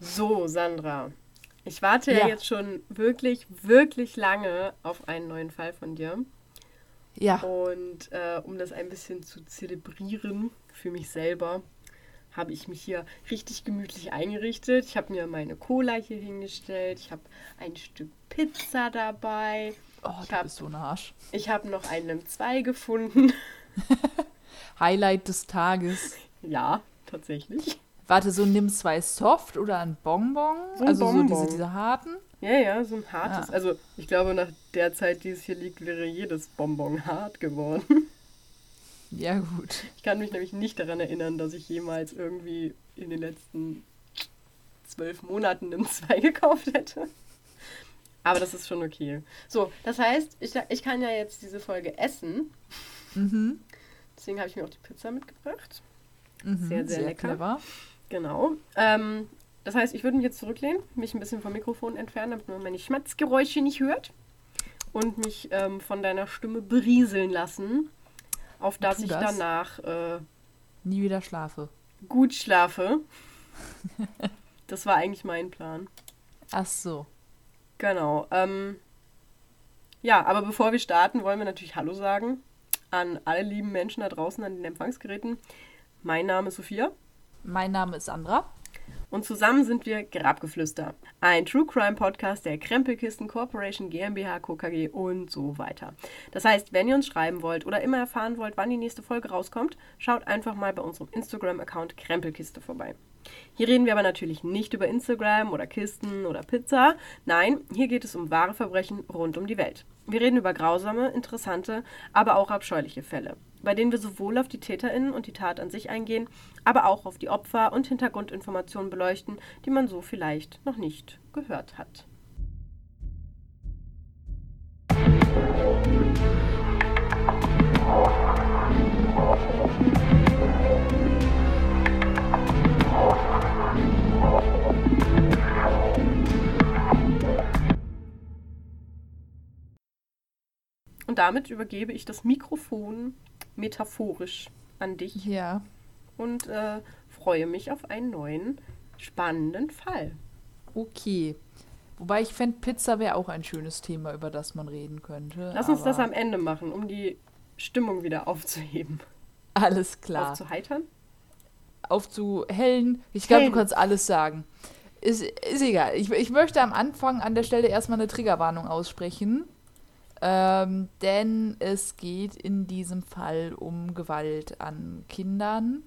So, Sandra. Ich warte ja. ja. jetzt schon wirklich, wirklich lange auf einen neuen Fall von dir. Ja. Und äh, um das ein bisschen zu zelebrieren für mich selber, habe ich mich hier richtig gemütlich eingerichtet. Ich habe mir meine Cola hier hingestellt. Ich habe ein Stück Pizza dabei. Oh, ich du hab, bist so ein Arsch. Ich habe noch einen 2 gefunden. Highlight des Tages. Ja, tatsächlich. Warte, so nimm zwei Soft oder ein Bonbon? So ein also Bonbon. so diese, diese harten? Ja, ja, so ein hartes. Ja. Also ich glaube, nach der Zeit, die es hier liegt, wäre jedes Bonbon hart geworden. Ja, gut. Ich kann mich nämlich nicht daran erinnern, dass ich jemals irgendwie in den letzten zwölf Monaten einen Zwei gekauft hätte. Aber das ist schon okay. So, das heißt, ich, ich kann ja jetzt diese Folge essen. Mhm. Deswegen habe ich mir auch die Pizza mitgebracht. Mhm, sehr, sehr, sehr lecker. Clever. Genau. Ähm, das heißt, ich würde mich jetzt zurücklehnen, mich ein bisschen vom Mikrofon entfernen, damit man meine Schmatzgeräusche nicht hört. Und mich ähm, von deiner Stimme berieseln lassen, auf dass ich das. danach äh, nie wieder schlafe. Gut schlafe. das war eigentlich mein Plan. Ach so. Genau. Ähm, ja, aber bevor wir starten, wollen wir natürlich Hallo sagen an alle lieben Menschen da draußen an den Empfangsgeräten. Mein Name ist Sophia. Mein Name ist Sandra. Und zusammen sind wir Grabgeflüster, ein True Crime Podcast der Krempelkisten Corporation GmbH, KKG und so weiter. Das heißt, wenn ihr uns schreiben wollt oder immer erfahren wollt, wann die nächste Folge rauskommt, schaut einfach mal bei unserem Instagram-Account Krempelkiste vorbei. Hier reden wir aber natürlich nicht über Instagram oder Kisten oder Pizza. Nein, hier geht es um wahre Verbrechen rund um die Welt. Wir reden über grausame, interessante, aber auch abscheuliche Fälle, bei denen wir sowohl auf die TäterInnen und die Tat an sich eingehen, aber auch auf die Opfer und Hintergrundinformationen beleuchten, die man so vielleicht noch nicht gehört hat. Und damit übergebe ich das Mikrofon metaphorisch an dich. Ja. Und äh, freue mich auf einen neuen spannenden Fall. Okay. Wobei ich fände, Pizza wäre auch ein schönes Thema, über das man reden könnte. Lass uns das am Ende machen, um die Stimmung wieder aufzuheben. Alles klar. Aufzuheitern? Aufzuhellen. Ich glaube, du kannst alles sagen. Ist, ist egal. Ich, ich möchte am Anfang an der Stelle erstmal eine Triggerwarnung aussprechen. Ähm, denn es geht in diesem Fall um Gewalt an Kindern.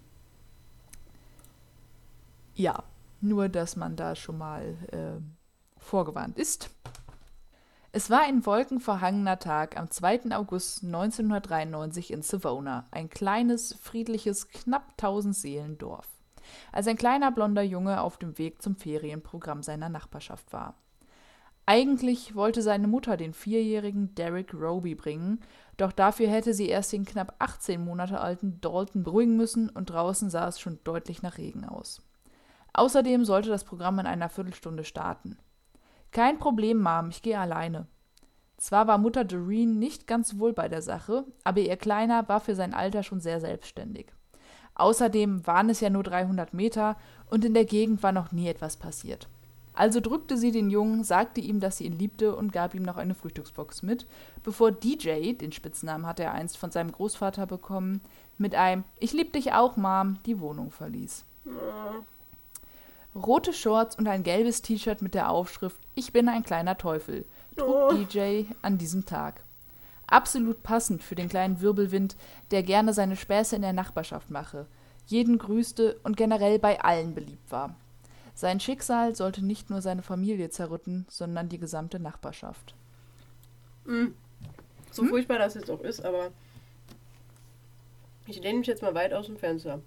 Ja, nur dass man da schon mal äh, vorgewarnt ist. Es war ein wolkenverhangener Tag am 2. August 1993 in Savona, ein kleines, friedliches, knapp 1000 Seelen Dorf, als ein kleiner blonder Junge auf dem Weg zum Ferienprogramm seiner Nachbarschaft war. Eigentlich wollte seine Mutter den vierjährigen Derek Roby bringen, doch dafür hätte sie erst den knapp 18 Monate alten Dalton beruhigen müssen und draußen sah es schon deutlich nach Regen aus. Außerdem sollte das Programm in einer Viertelstunde starten. Kein Problem, Mom, ich gehe alleine. Zwar war Mutter Doreen nicht ganz wohl bei der Sache, aber ihr Kleiner war für sein Alter schon sehr selbstständig. Außerdem waren es ja nur 300 Meter und in der Gegend war noch nie etwas passiert. Also drückte sie den Jungen, sagte ihm, dass sie ihn liebte und gab ihm noch eine Frühstücksbox mit, bevor DJ, den Spitznamen hatte er einst von seinem Großvater bekommen, mit einem Ich lieb dich auch, Mom, die Wohnung verließ. Rote Shorts und ein gelbes T-Shirt mit der Aufschrift Ich bin ein kleiner Teufel trug DJ an diesem Tag. Absolut passend für den kleinen Wirbelwind, der gerne seine Späße in der Nachbarschaft mache, jeden grüßte und generell bei allen beliebt war. Sein Schicksal sollte nicht nur seine Familie zerrütten, sondern die gesamte Nachbarschaft. Mhm. So hm? furchtbar das jetzt auch ist, aber ich lehne mich jetzt mal weit aus dem Fenster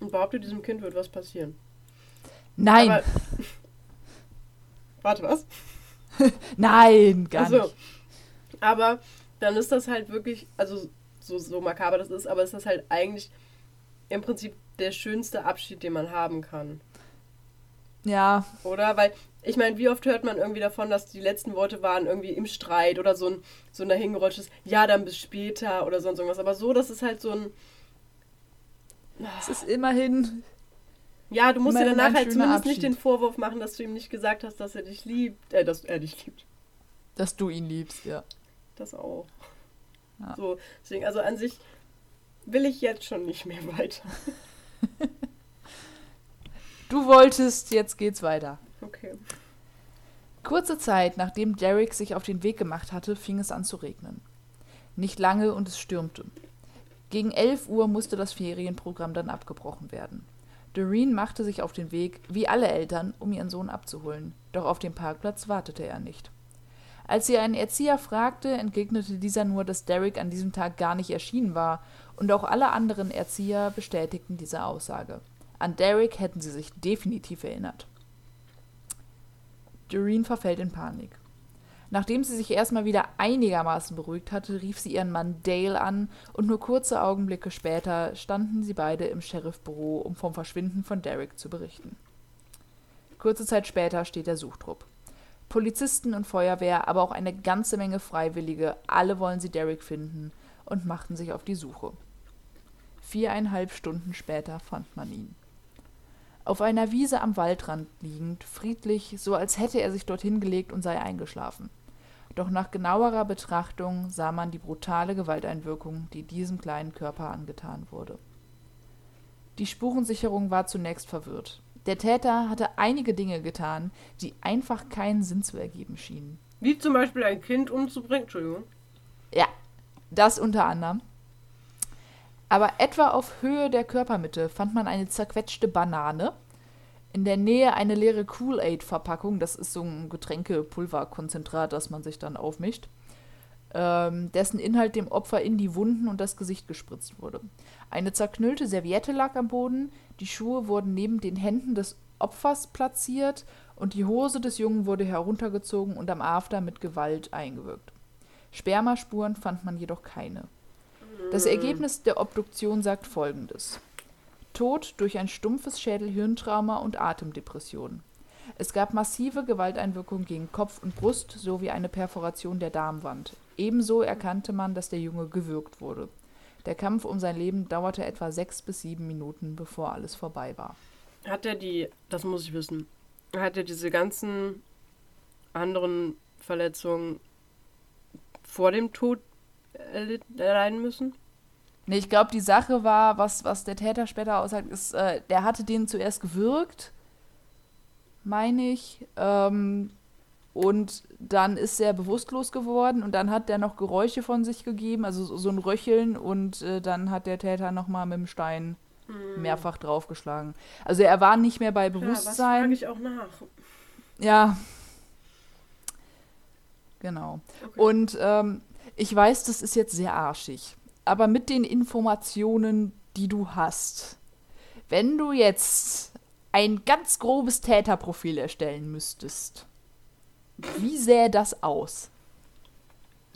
und behaupte, diesem Kind wird was passieren. Nein! Aber, warte, was? Nein, gar also, nicht. Aber dann ist das halt wirklich, also so, so makaber das ist, aber ist das halt eigentlich im Prinzip der schönste Abschied, den man haben kann. Ja. Oder? Weil, ich meine, wie oft hört man irgendwie davon, dass die letzten Worte waren irgendwie im Streit oder so ein, so ein dahingerutschtes, ja, dann bis später oder sonst irgendwas. Aber so, das ist halt so ein. Es ist immerhin Ja, du musst dir danach halt zumindest nicht Abschied. den Vorwurf machen, dass du ihm nicht gesagt hast, dass er dich liebt. Äh, dass er dich liebt. Dass du ihn liebst, ja. Das auch. Ja. So, deswegen, also an sich will ich jetzt schon nicht mehr weiter. Du wolltest, jetzt geht's weiter. Okay. Kurze Zeit nachdem Derek sich auf den Weg gemacht hatte, fing es an zu regnen. Nicht lange und es stürmte. Gegen 11 Uhr musste das Ferienprogramm dann abgebrochen werden. Doreen machte sich auf den Weg, wie alle Eltern, um ihren Sohn abzuholen. Doch auf dem Parkplatz wartete er nicht. Als sie einen Erzieher fragte, entgegnete dieser nur, dass Derek an diesem Tag gar nicht erschienen war, und auch alle anderen Erzieher bestätigten diese Aussage. An Derek hätten sie sich definitiv erinnert. Doreen verfällt in Panik. Nachdem sie sich erstmal wieder einigermaßen beruhigt hatte, rief sie ihren Mann Dale an und nur kurze Augenblicke später standen sie beide im Sheriffbüro, um vom Verschwinden von Derek zu berichten. Kurze Zeit später steht der Suchtrupp. Polizisten und Feuerwehr, aber auch eine ganze Menge Freiwillige, alle wollen sie Derek finden und machten sich auf die Suche. Viereinhalb Stunden später fand man ihn. Auf einer Wiese am Waldrand liegend, friedlich, so als hätte er sich dorthin gelegt und sei eingeschlafen. Doch nach genauerer Betrachtung sah man die brutale Gewalteinwirkung, die diesem kleinen Körper angetan wurde. Die Spurensicherung war zunächst verwirrt. Der Täter hatte einige Dinge getan, die einfach keinen Sinn zu ergeben schienen. Wie zum Beispiel ein Kind umzubringen. Entschuldigung. Ja, das unter anderem. Aber etwa auf Höhe der Körpermitte fand man eine zerquetschte Banane, in der Nähe eine leere Kool-Aid-Verpackung, das ist so ein Getränkepulverkonzentrat, das man sich dann aufmischt, ähm, dessen Inhalt dem Opfer in die Wunden und das Gesicht gespritzt wurde. Eine zerknüllte Serviette lag am Boden, die Schuhe wurden neben den Händen des Opfers platziert und die Hose des Jungen wurde heruntergezogen und am After mit Gewalt eingewirkt. Spermaspuren fand man jedoch keine. Das Ergebnis der Obduktion sagt folgendes. Tod durch ein stumpfes Schädel-Hirntrauma und Atemdepression. Es gab massive Gewalteinwirkungen gegen Kopf und Brust sowie eine Perforation der Darmwand. Ebenso erkannte man, dass der Junge gewürgt wurde. Der Kampf um sein Leben dauerte etwa sechs bis sieben Minuten, bevor alles vorbei war. Hat er die, das muss ich wissen, hat er diese ganzen anderen Verletzungen vor dem Tod erleiden müssen? Nee, ich glaube, die Sache war, was, was der Täter später aussagt, ist, äh, der hatte den zuerst gewürgt, meine ich, ähm, und dann ist er bewusstlos geworden und dann hat der noch Geräusche von sich gegeben, also so, so ein Röcheln und äh, dann hat der Täter nochmal mit dem Stein mehrfach draufgeschlagen. Also er war nicht mehr bei Ja, was frage Bewusstsein. ich auch nach. Ja. Genau. Okay. Und ähm, ich weiß, das ist jetzt sehr arschig. Aber mit den Informationen, die du hast, wenn du jetzt ein ganz grobes Täterprofil erstellen müsstest, wie sähe das aus?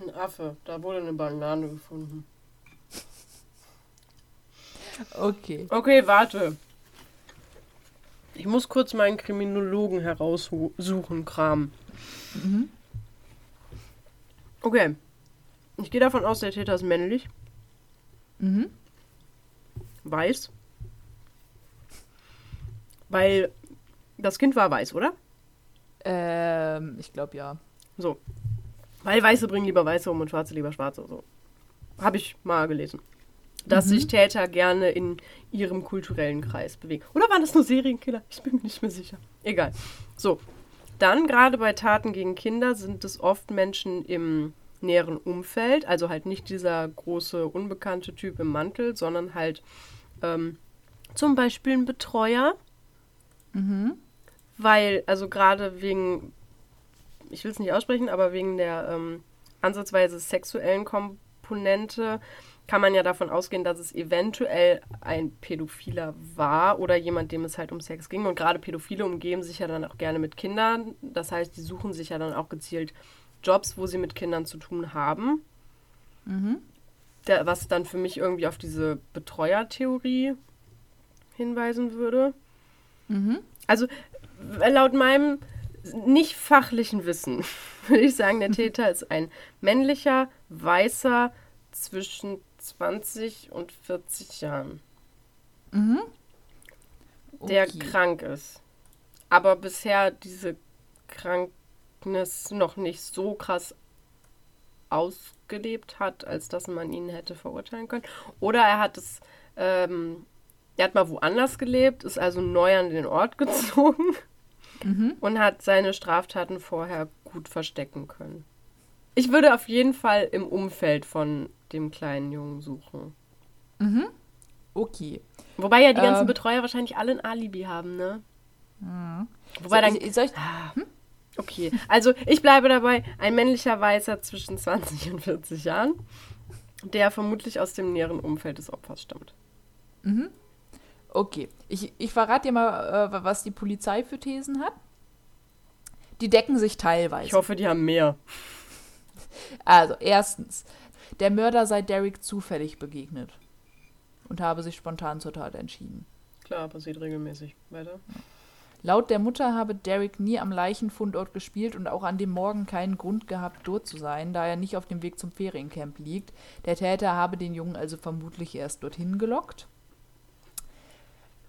Ein Affe, da wurde eine Banane gefunden. Okay. Okay, warte. Ich muss kurz meinen Kriminologen heraussuchen, Kram. Mhm. Okay. Ich gehe davon aus, der Täter ist männlich, Mhm. weiß. Weil das Kind war weiß, oder? Ähm, ich glaube ja. So. Weil Weiße bringen lieber Weiße um und Schwarze lieber Schwarze. So. Habe ich mal gelesen. Dass Mhm. sich Täter gerne in ihrem kulturellen Kreis bewegen. Oder waren das nur Serienkiller? Ich bin mir nicht mehr sicher. Egal. So. Dann, gerade bei Taten gegen Kinder, sind es oft Menschen im näheren Umfeld. Also halt nicht dieser große, unbekannte Typ im Mantel, sondern halt ähm, zum Beispiel ein Betreuer. Mhm. Weil, also gerade wegen, ich will es nicht aussprechen, aber wegen der ähm, ansatzweise sexuellen Komponente kann man ja davon ausgehen, dass es eventuell ein Pädophiler war oder jemand, dem es halt um Sex ging. Und gerade Pädophile umgeben sich ja dann auch gerne mit Kindern. Das heißt, die suchen sich ja dann auch gezielt Jobs, wo sie mit Kindern zu tun haben. Mhm. Der, was dann für mich irgendwie auf diese Betreuertheorie hinweisen würde. Mhm. Also laut meinem nicht fachlichen Wissen würde ich sagen, der Täter ist ein männlicher, weißer zwischen 20 und 40 Jahren. Mhm. der Okay. krank ist. Aber bisher diese Kranknis noch nicht so krass ausgelebt hat, als dass man ihn hätte verurteilen können. Oder er hat es, ähm, er hat mal woanders gelebt, ist also neu an den Ort gezogen Mhm. und hat seine Straftaten vorher gut verstecken können. Ich würde auf jeden Fall im Umfeld von dem kleinen Jungen suchen. Okay. Wobei ja die ganzen Ähm. Betreuer wahrscheinlich alle ein Alibi haben, ne? Wobei dann. soll, soll ich, Okay, also ich bleibe dabei, ein männlicher Weißer zwischen 20 und 40 Jahren, der vermutlich aus dem näheren Umfeld des Opfers stammt. Okay, ich, ich verrate dir mal, äh, was die Polizei für Thesen hat. Die decken sich teilweise. Ich hoffe, die haben mehr. Also, erstens, der Mörder sei Derek zufällig begegnet und habe sich spontan zur Tat entschieden. Klar, passiert regelmäßig. Weiter. Laut der Mutter habe Derek nie am Leichenfundort gespielt und auch an dem Morgen keinen Grund gehabt, dort zu sein, da er nicht auf dem Weg zum Feriencamp liegt. Der Täter habe den Jungen also vermutlich erst dorthin gelockt.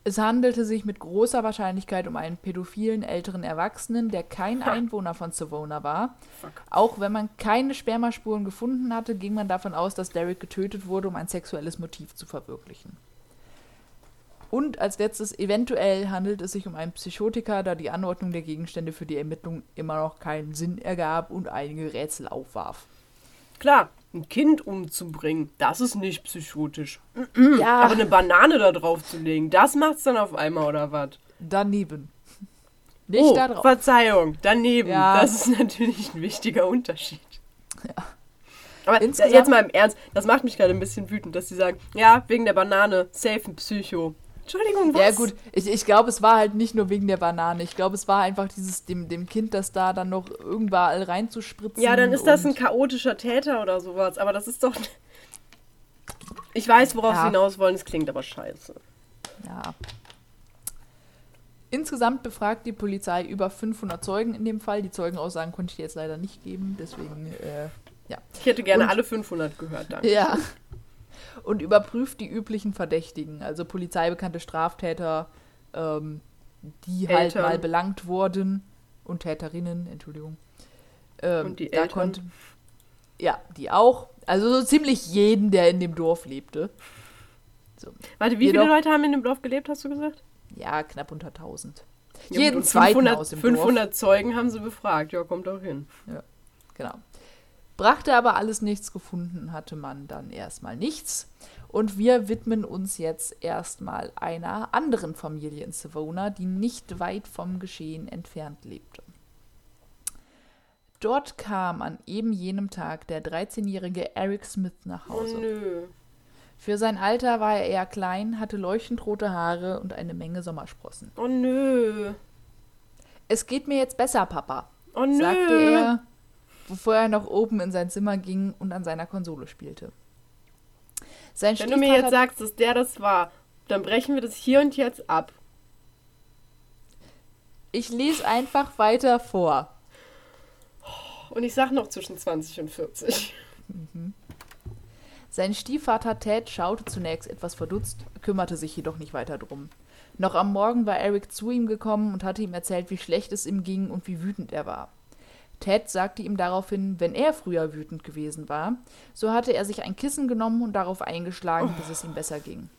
Es handelte sich mit großer Wahrscheinlichkeit um einen pädophilen älteren Erwachsenen, der kein. Einwohner von Savona war. Fuck. Auch wenn man keine Spermaspuren gefunden hatte, ging man davon aus, dass Derek getötet wurde, um ein sexuelles Motiv zu verwirklichen. Und als letztes, eventuell handelt es sich um einen Psychotiker, da die Anordnung der Gegenstände für die Ermittlung immer noch keinen Sinn ergab und einige Rätsel aufwarf. Klar, ein Kind umzubringen, das ist nicht psychotisch. Ja, Aber eine Banane da drauf zu legen, das macht's dann auf einmal oder was? daneben. Nicht oh, da drauf. Verzeihung, daneben. Ja. Das ist natürlich ein wichtiger Unterschied. Aber Insgesamt- jetzt mal im Ernst, das macht mich gerade ein bisschen wütend, dass sie sagen, ja, wegen der Banane, safe ein Psycho. Entschuldigung, was? Ja gut, ich, ich glaube, es war halt nicht nur wegen der Banane. Ich glaube, es war einfach dieses, dem, dem Kind, das da dann noch irgendwann reinzuspritzen. Ja, dann ist das ein chaotischer Täter oder sowas. Aber das ist doch. Ich weiß, worauf Ja. sie hinaus wollen, es klingt aber scheiße. Ja. Insgesamt befragt die Polizei über 500 Zeugen in dem Fall. Die Zeugenaussagen konnte ich dir jetzt leider nicht geben, deswegen, äh, ja. Ich hätte gerne Und- alle 500 gehört, danke. Ja. Und überprüft die üblichen Verdächtigen, also polizeibekannte Straftäter, ähm, die halt Eltern. mal belangt wurden und Täterinnen, Entschuldigung. Ähm, Und die da Eltern. konnte- ja, die auch. Also so ziemlich jeden, der in dem Dorf lebte. So. Warte, wie Jedoch- viele Leute haben in dem Dorf gelebt, hast du gesagt? Ja, knapp unter 1000. Ja, Jeden zweiten 500, aus dem 500 Zeugen haben sie befragt. Ja, kommt auch hin. Dorf. Genau. Brachte aber alles nichts gefunden, hatte man dann erstmal nichts. Und wir widmen uns jetzt erstmal einer anderen Familie in Savona, die nicht weit vom Geschehen entfernt lebte. Dort kam an eben jenem Tag der 13-jährige Eric Smith nach Oh Hause. nö. Für sein Alter war er eher klein, hatte leuchtend rote Haare und eine Menge Sommersprossen. Oh nö. Es geht mir jetzt besser, Papa, Oh nö. sagte er, bevor er nach oben in sein Zimmer ging und an seiner Konsole spielte. Sein Wenn du mir jetzt sagst, dass der das war, dann brechen wir das hier und jetzt ab. ich lese einfach weiter vor. Und ich sag noch zwischen 20 und 40. Sein Stiefvater Ted schaute zunächst etwas verdutzt, kümmerte sich jedoch nicht weiter drum. Noch am Morgen war Eric zu ihm gekommen und hatte ihm erzählt, wie schlecht es ihm ging und wie wütend er war. Ted sagte ihm daraufhin, wenn er früher wütend gewesen war, so hatte er sich ein Kissen genommen und darauf eingeschlagen, bis es ihm besser ging.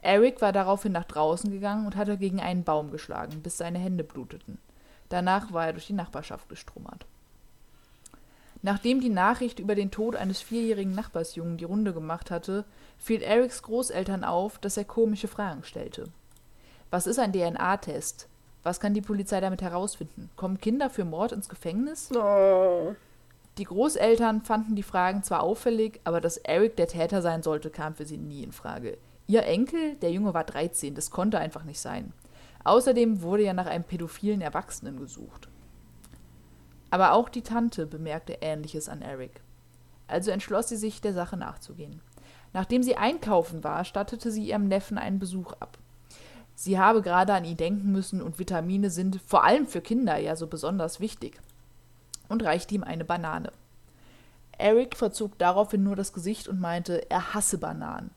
Eric war daraufhin nach draußen gegangen und hatte gegen einen Baum geschlagen, bis seine Hände bluteten. Danach war er durch die Nachbarschaft gestrummert. Nachdem die Nachricht über den Tod eines vierjährigen Nachbarsjungen die Runde gemacht hatte, fiel Erics Großeltern auf, dass er komische Fragen stellte. Was ist ein DNA-Test? Was kann die Polizei damit herausfinden? Kommen Kinder für Mord ins Gefängnis? Oh. Die Großeltern fanden die Fragen zwar auffällig, aber dass Eric der Täter sein sollte, kam für sie nie in Frage. Ihr Enkel, der Junge war 13, das konnte einfach nicht sein. Außerdem wurde ja nach einem pädophilen Erwachsenen gesucht. Aber auch die Tante bemerkte Ähnliches an Eric. Also entschloss sie sich, der Sache nachzugehen. Nachdem sie einkaufen war, stattete sie ihrem Neffen einen Besuch ab. Sie habe gerade an ihn denken müssen und Vitamine sind, vor allem für Kinder, ja so besonders wichtig. Und reichte ihm eine Banane. Eric verzog daraufhin nur das Gesicht und meinte, er hasse Bananen.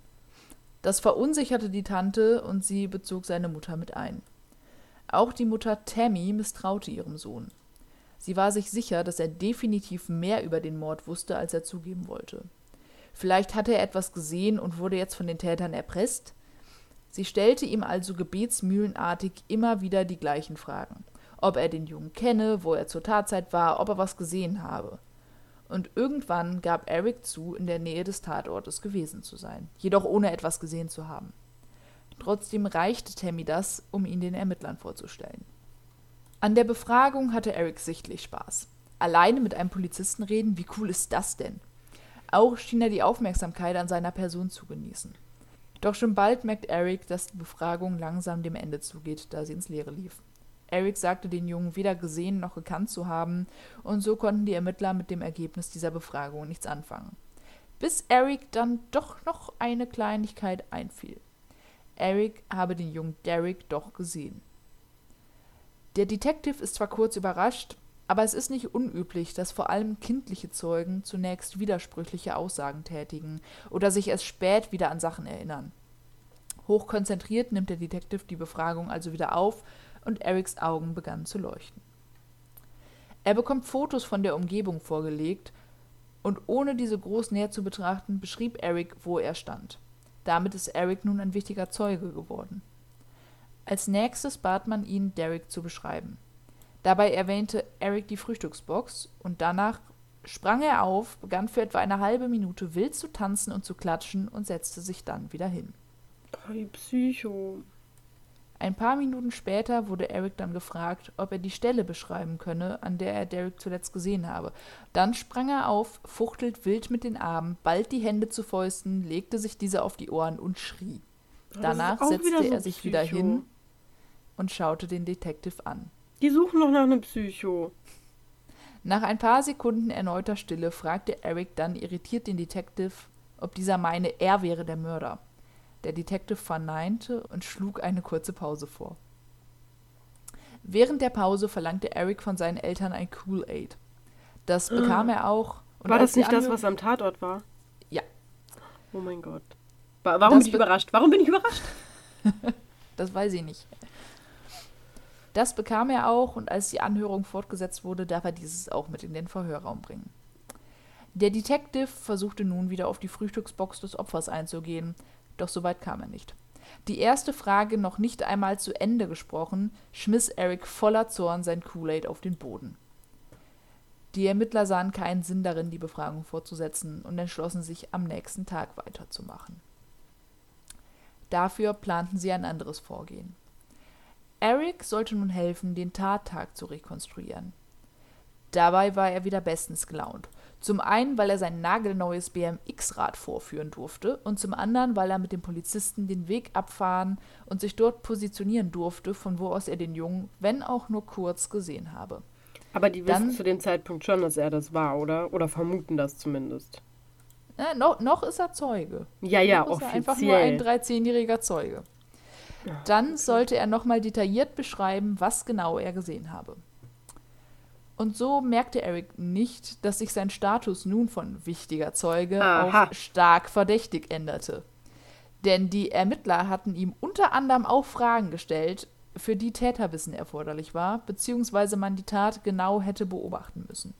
Das verunsicherte die Tante und sie bezog seine Mutter mit ein. Auch die Mutter Tammy misstraute ihrem Sohn. Sie war sich sicher, dass er definitiv mehr über den Mord wusste, als er zugeben wollte. Vielleicht hatte er etwas gesehen und wurde jetzt von den Tätern erpresst? Sie stellte ihm also gebetsmühlenartig immer wieder die gleichen Fragen. Ob er den Jungen kenne, wo er zur Tatzeit war, ob er was gesehen habe. Und irgendwann gab Eric zu, in der Nähe des Tatortes gewesen zu sein, jedoch ohne etwas gesehen zu haben. Trotzdem reichte Tammy das, um ihn den Ermittlern vorzustellen. An der Befragung hatte Eric sichtlich Spaß. Alleine mit einem Polizisten reden, wie cool ist das denn? Auch schien er die Aufmerksamkeit an seiner Person zu genießen. Doch schon bald merkt Eric, dass die Befragung langsam dem Ende zugeht, da sie ins Leere lief. Eric sagte den Jungen weder gesehen noch gekannt zu haben, und so konnten die Ermittler mit dem Ergebnis dieser Befragung nichts anfangen. Bis Eric dann doch noch eine Kleinigkeit einfiel. Eric habe den jungen Derek doch gesehen. Der Detective ist zwar kurz überrascht, aber es ist nicht unüblich, dass vor allem kindliche Zeugen zunächst widersprüchliche Aussagen tätigen oder sich erst spät wieder an Sachen erinnern. Hochkonzentriert nimmt der Detective die Befragung also wieder auf und Erics Augen begannen zu leuchten. Er bekommt Fotos von der Umgebung vorgelegt und ohne diese groß näher zu betrachten, beschrieb Eric, wo er stand. Damit ist Eric nun ein wichtiger Zeuge geworden. Als nächstes bat man ihn, Derek zu beschreiben. Dabei erwähnte Eric die Frühstücksbox und danach sprang er auf, begann für etwa eine halbe Minute wild zu tanzen und zu klatschen und setzte sich dann wieder hin. Hey, Psycho. Ein paar Minuten später wurde Eric dann gefragt, ob er die Stelle beschreiben könne, an der er Derek zuletzt gesehen habe. Dann sprang er auf, fuchtelt wild mit den Armen, ballt die Hände zu Fäusten, legte sich diese auf die Ohren und schrie. Danach setzte so er sich Psycho. wieder hin und schaute den Detective an. Die suchen noch nach einem Psycho. Nach ein paar Sekunden erneuter Stille fragte Eric dann irritiert den Detective, ob dieser meine, er wäre der Mörder. Der Detective verneinte und schlug eine kurze Pause vor. Während der Pause verlangte Eric von seinen Eltern ein Kool-Aid. Das bekam er auch. war das nicht das, was am Tatort war? Ja. Oh mein Gott. Warum das bin ich überrascht? Warum bin ich überrascht? das weiß ich nicht. Das bekam er auch und als die Anhörung fortgesetzt wurde, darf er dieses auch mit in den Verhörraum bringen. Der Detective versuchte nun wieder auf die Frühstücksbox des Opfers einzugehen, doch so weit kam er nicht. Die erste Frage noch nicht einmal zu Ende gesprochen, schmiss Eric voller Zorn sein Kool-Aid auf den Boden. Die Ermittler sahen keinen Sinn darin, die Befragung fortzusetzen und entschlossen sich, am nächsten Tag weiterzumachen. Dafür planten sie ein anderes Vorgehen. Eric sollte nun helfen, den Tattag zu rekonstruieren. Dabei war er wieder bestens gelaunt. Zum einen, weil er sein nagelneues BMX-Rad vorführen durfte und zum anderen, weil er mit dem Polizisten den Weg abfahren und sich dort positionieren durfte, von wo aus er den Jungen, wenn auch nur kurz, gesehen habe. Aber die wissen Dann, zu dem Zeitpunkt schon, dass er das war, oder? Oder vermuten das zumindest. Äh, noch, noch ist er Zeuge. Ja, ja, noch offiziell. Ist er einfach nur ein 13-jähriger Zeuge. Dann sollte er nochmal detailliert beschreiben, was genau er gesehen habe. Und so merkte Eric nicht, dass sich sein Status nun von wichtiger Zeuge Aha. auf stark verdächtig änderte. Denn die Ermittler hatten ihm unter anderem auch Fragen gestellt, für die Täterwissen erforderlich war, beziehungsweise man die Tat genau hätte beobachten müssen.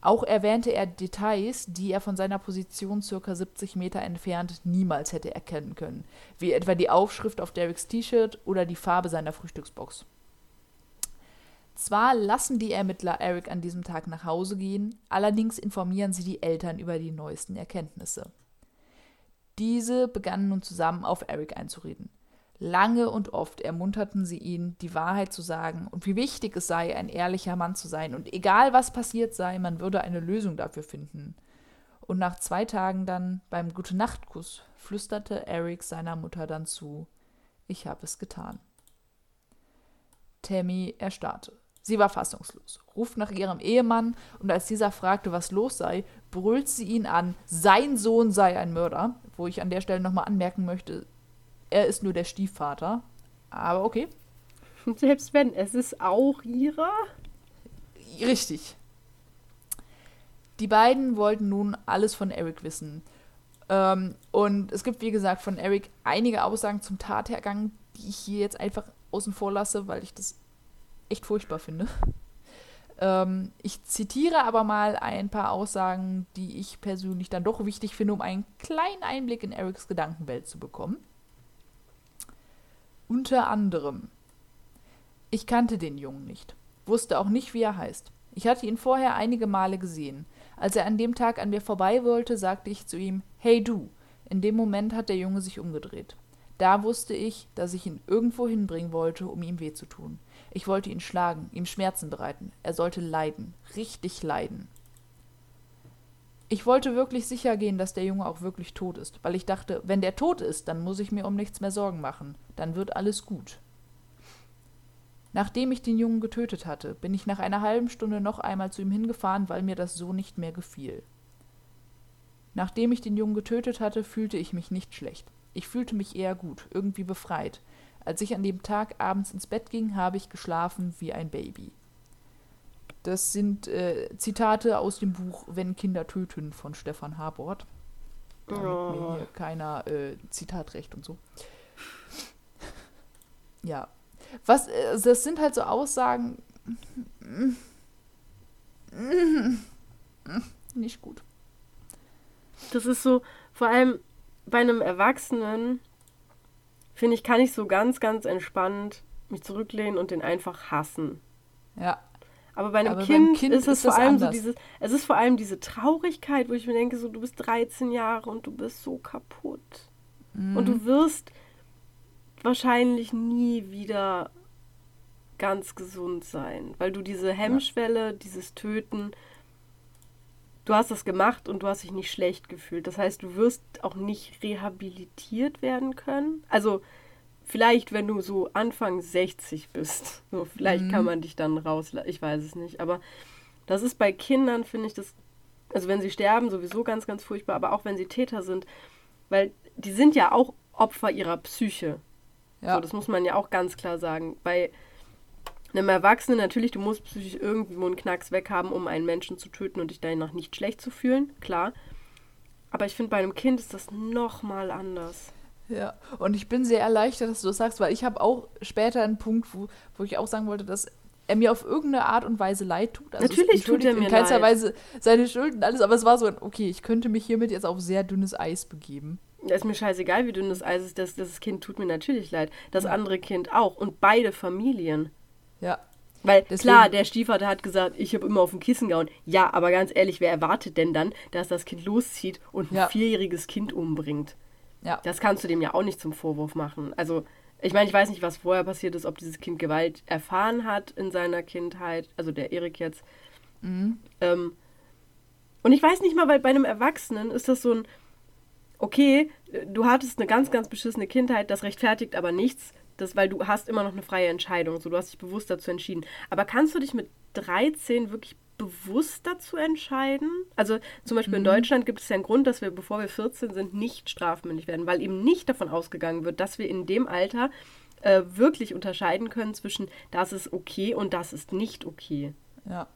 Auch erwähnte er Details, die er von seiner Position circa 70 Meter entfernt niemals hätte erkennen können, wie etwa die Aufschrift auf Derricks T-Shirt oder die Farbe seiner Frühstücksbox. Zwar lassen die Ermittler Eric an diesem Tag nach Hause gehen, allerdings informieren sie die Eltern über die neuesten Erkenntnisse. Diese begannen nun zusammen auf Eric einzureden. Lange und oft ermunterten sie ihn, die Wahrheit zu sagen und wie wichtig es sei, ein ehrlicher Mann zu sein und egal was passiert sei, man würde eine Lösung dafür finden. Und nach zwei Tagen dann beim Gute-Nacht-Kuss flüsterte Eric seiner Mutter dann zu: Ich habe es getan. Tammy erstarrte. Sie war fassungslos, ruft nach ihrem Ehemann und als dieser fragte, was los sei, brüllt sie ihn an, sein Sohn sei ein Mörder, wo ich an der Stelle nochmal anmerken möchte, er ist nur der Stiefvater. Aber okay. Selbst wenn, es ist auch ihrer? Richtig. Die beiden wollten nun alles von Eric wissen. Ähm, und es gibt, wie gesagt, von Eric einige Aussagen zum Tathergang, die ich hier jetzt einfach außen vor lasse, weil ich das echt furchtbar finde. Ähm, ich zitiere aber mal ein paar Aussagen, die ich persönlich dann doch wichtig finde, um einen kleinen Einblick in Erics Gedankenwelt zu bekommen. Unter anderem, ich kannte den Jungen nicht, wusste auch nicht, wie er heißt. Ich hatte ihn vorher einige Male gesehen. Als er an dem Tag an mir vorbei wollte, sagte ich zu ihm, Hey du. In dem Moment hat der Junge sich umgedreht. Da wusste ich, dass ich ihn irgendwo hinbringen wollte, um ihm weh zu tun. Ich wollte ihn schlagen, ihm Schmerzen bereiten. Er sollte leiden, richtig leiden. Ich wollte wirklich sicher gehen, dass der Junge auch wirklich tot ist, weil ich dachte, wenn der tot ist, dann muss ich mir um nichts mehr Sorgen machen, dann wird alles gut. Nachdem ich den Jungen getötet hatte, bin ich nach einer halben Stunde noch einmal zu ihm hingefahren, weil mir das so nicht mehr gefiel. Nachdem ich den Jungen getötet hatte, fühlte ich mich nicht schlecht. Ich fühlte mich eher gut, irgendwie befreit. Als ich an dem Tag abends ins Bett ging, habe ich geschlafen wie ein Baby. Das sind äh, Zitate aus dem Buch Wenn Kinder töten von Stefan Habort. Damit oh. mir hier keiner äh, Zitatrecht und so. ja, was, äh, das sind halt so Aussagen. Nicht gut. Das ist so, vor allem bei einem Erwachsenen, finde ich, kann ich so ganz, ganz entspannt mich zurücklehnen und den einfach hassen. Ja. Aber bei einem Aber kind, kind, ist es ist vor allem anders. so dieses, es ist vor allem diese Traurigkeit, wo ich mir denke, so du bist 13 Jahre und du bist so kaputt. Mhm. Und du wirst wahrscheinlich nie wieder ganz gesund sein, weil du diese Hemmschwelle, ja. dieses Töten, du hast das gemacht und du hast dich nicht schlecht gefühlt. Das heißt, du wirst auch nicht rehabilitiert werden können. Also vielleicht, wenn du so Anfang 60 bist, so vielleicht mhm. kann man dich dann rauslassen. Ich weiß es nicht, aber das ist bei Kindern, finde ich das, also wenn sie sterben, sowieso ganz, ganz furchtbar, aber auch wenn sie Täter sind, weil die sind ja auch Opfer ihrer Psyche. Ja. So, das muss man ja auch ganz klar sagen. Bei einem Erwachsenen natürlich, du musst psychisch irgendwo einen Knacks weghaben, um einen Menschen zu töten und dich danach nicht schlecht zu fühlen, klar. Aber ich finde, bei einem Kind ist das nochmal anders. Ja, und ich bin sehr erleichtert, dass du das sagst, weil ich habe auch später einen Punkt, wo, wo ich auch sagen wollte, dass er mir auf irgendeine Art und Weise leid tut. Also Natürlich tut er mir in keinster leid. Weise seine Schuld und alles, aber es war so, okay, ich könnte mich hiermit jetzt auf sehr dünnes Eis begeben. ist mir scheißegal, wie dünn das Eis ist. Das, das Kind tut mir natürlich leid. Das ja. andere Kind auch. Und beide Familien. Ja. Weil Deswegen, klar, der Stiefvater hat gesagt, ich habe immer auf dem Kissen gehauen. Ja, aber ganz ehrlich, wer erwartet denn dann, dass das Kind loszieht und ein ja. vierjähriges Kind umbringt? Ja. Das kannst du dem ja auch nicht zum Vorwurf machen. Also, ich meine, ich weiß nicht, was vorher passiert ist, ob dieses Kind Gewalt erfahren hat in seiner Kindheit, also der Erik jetzt. Mhm. Ähm, und ich weiß nicht mal, weil bei einem Erwachsenen ist das so ein, okay, du hattest eine ganz, ganz beschissene Kindheit, das rechtfertigt aber nichts, das, weil du hast immer noch eine freie Entscheidung. So, du hast dich bewusst dazu entschieden. Aber kannst du dich mit 13 wirklich bewusst dazu entscheiden? Also zum Beispiel mhm. in Deutschland gibt es ja einen Grund, dass wir, bevor wir 14 sind, nicht strafmündig werden, weil eben nicht davon ausgegangen wird, dass wir in dem Alter äh, wirklich unterscheiden können zwischen das ist okay und das ist nicht okay. Ja.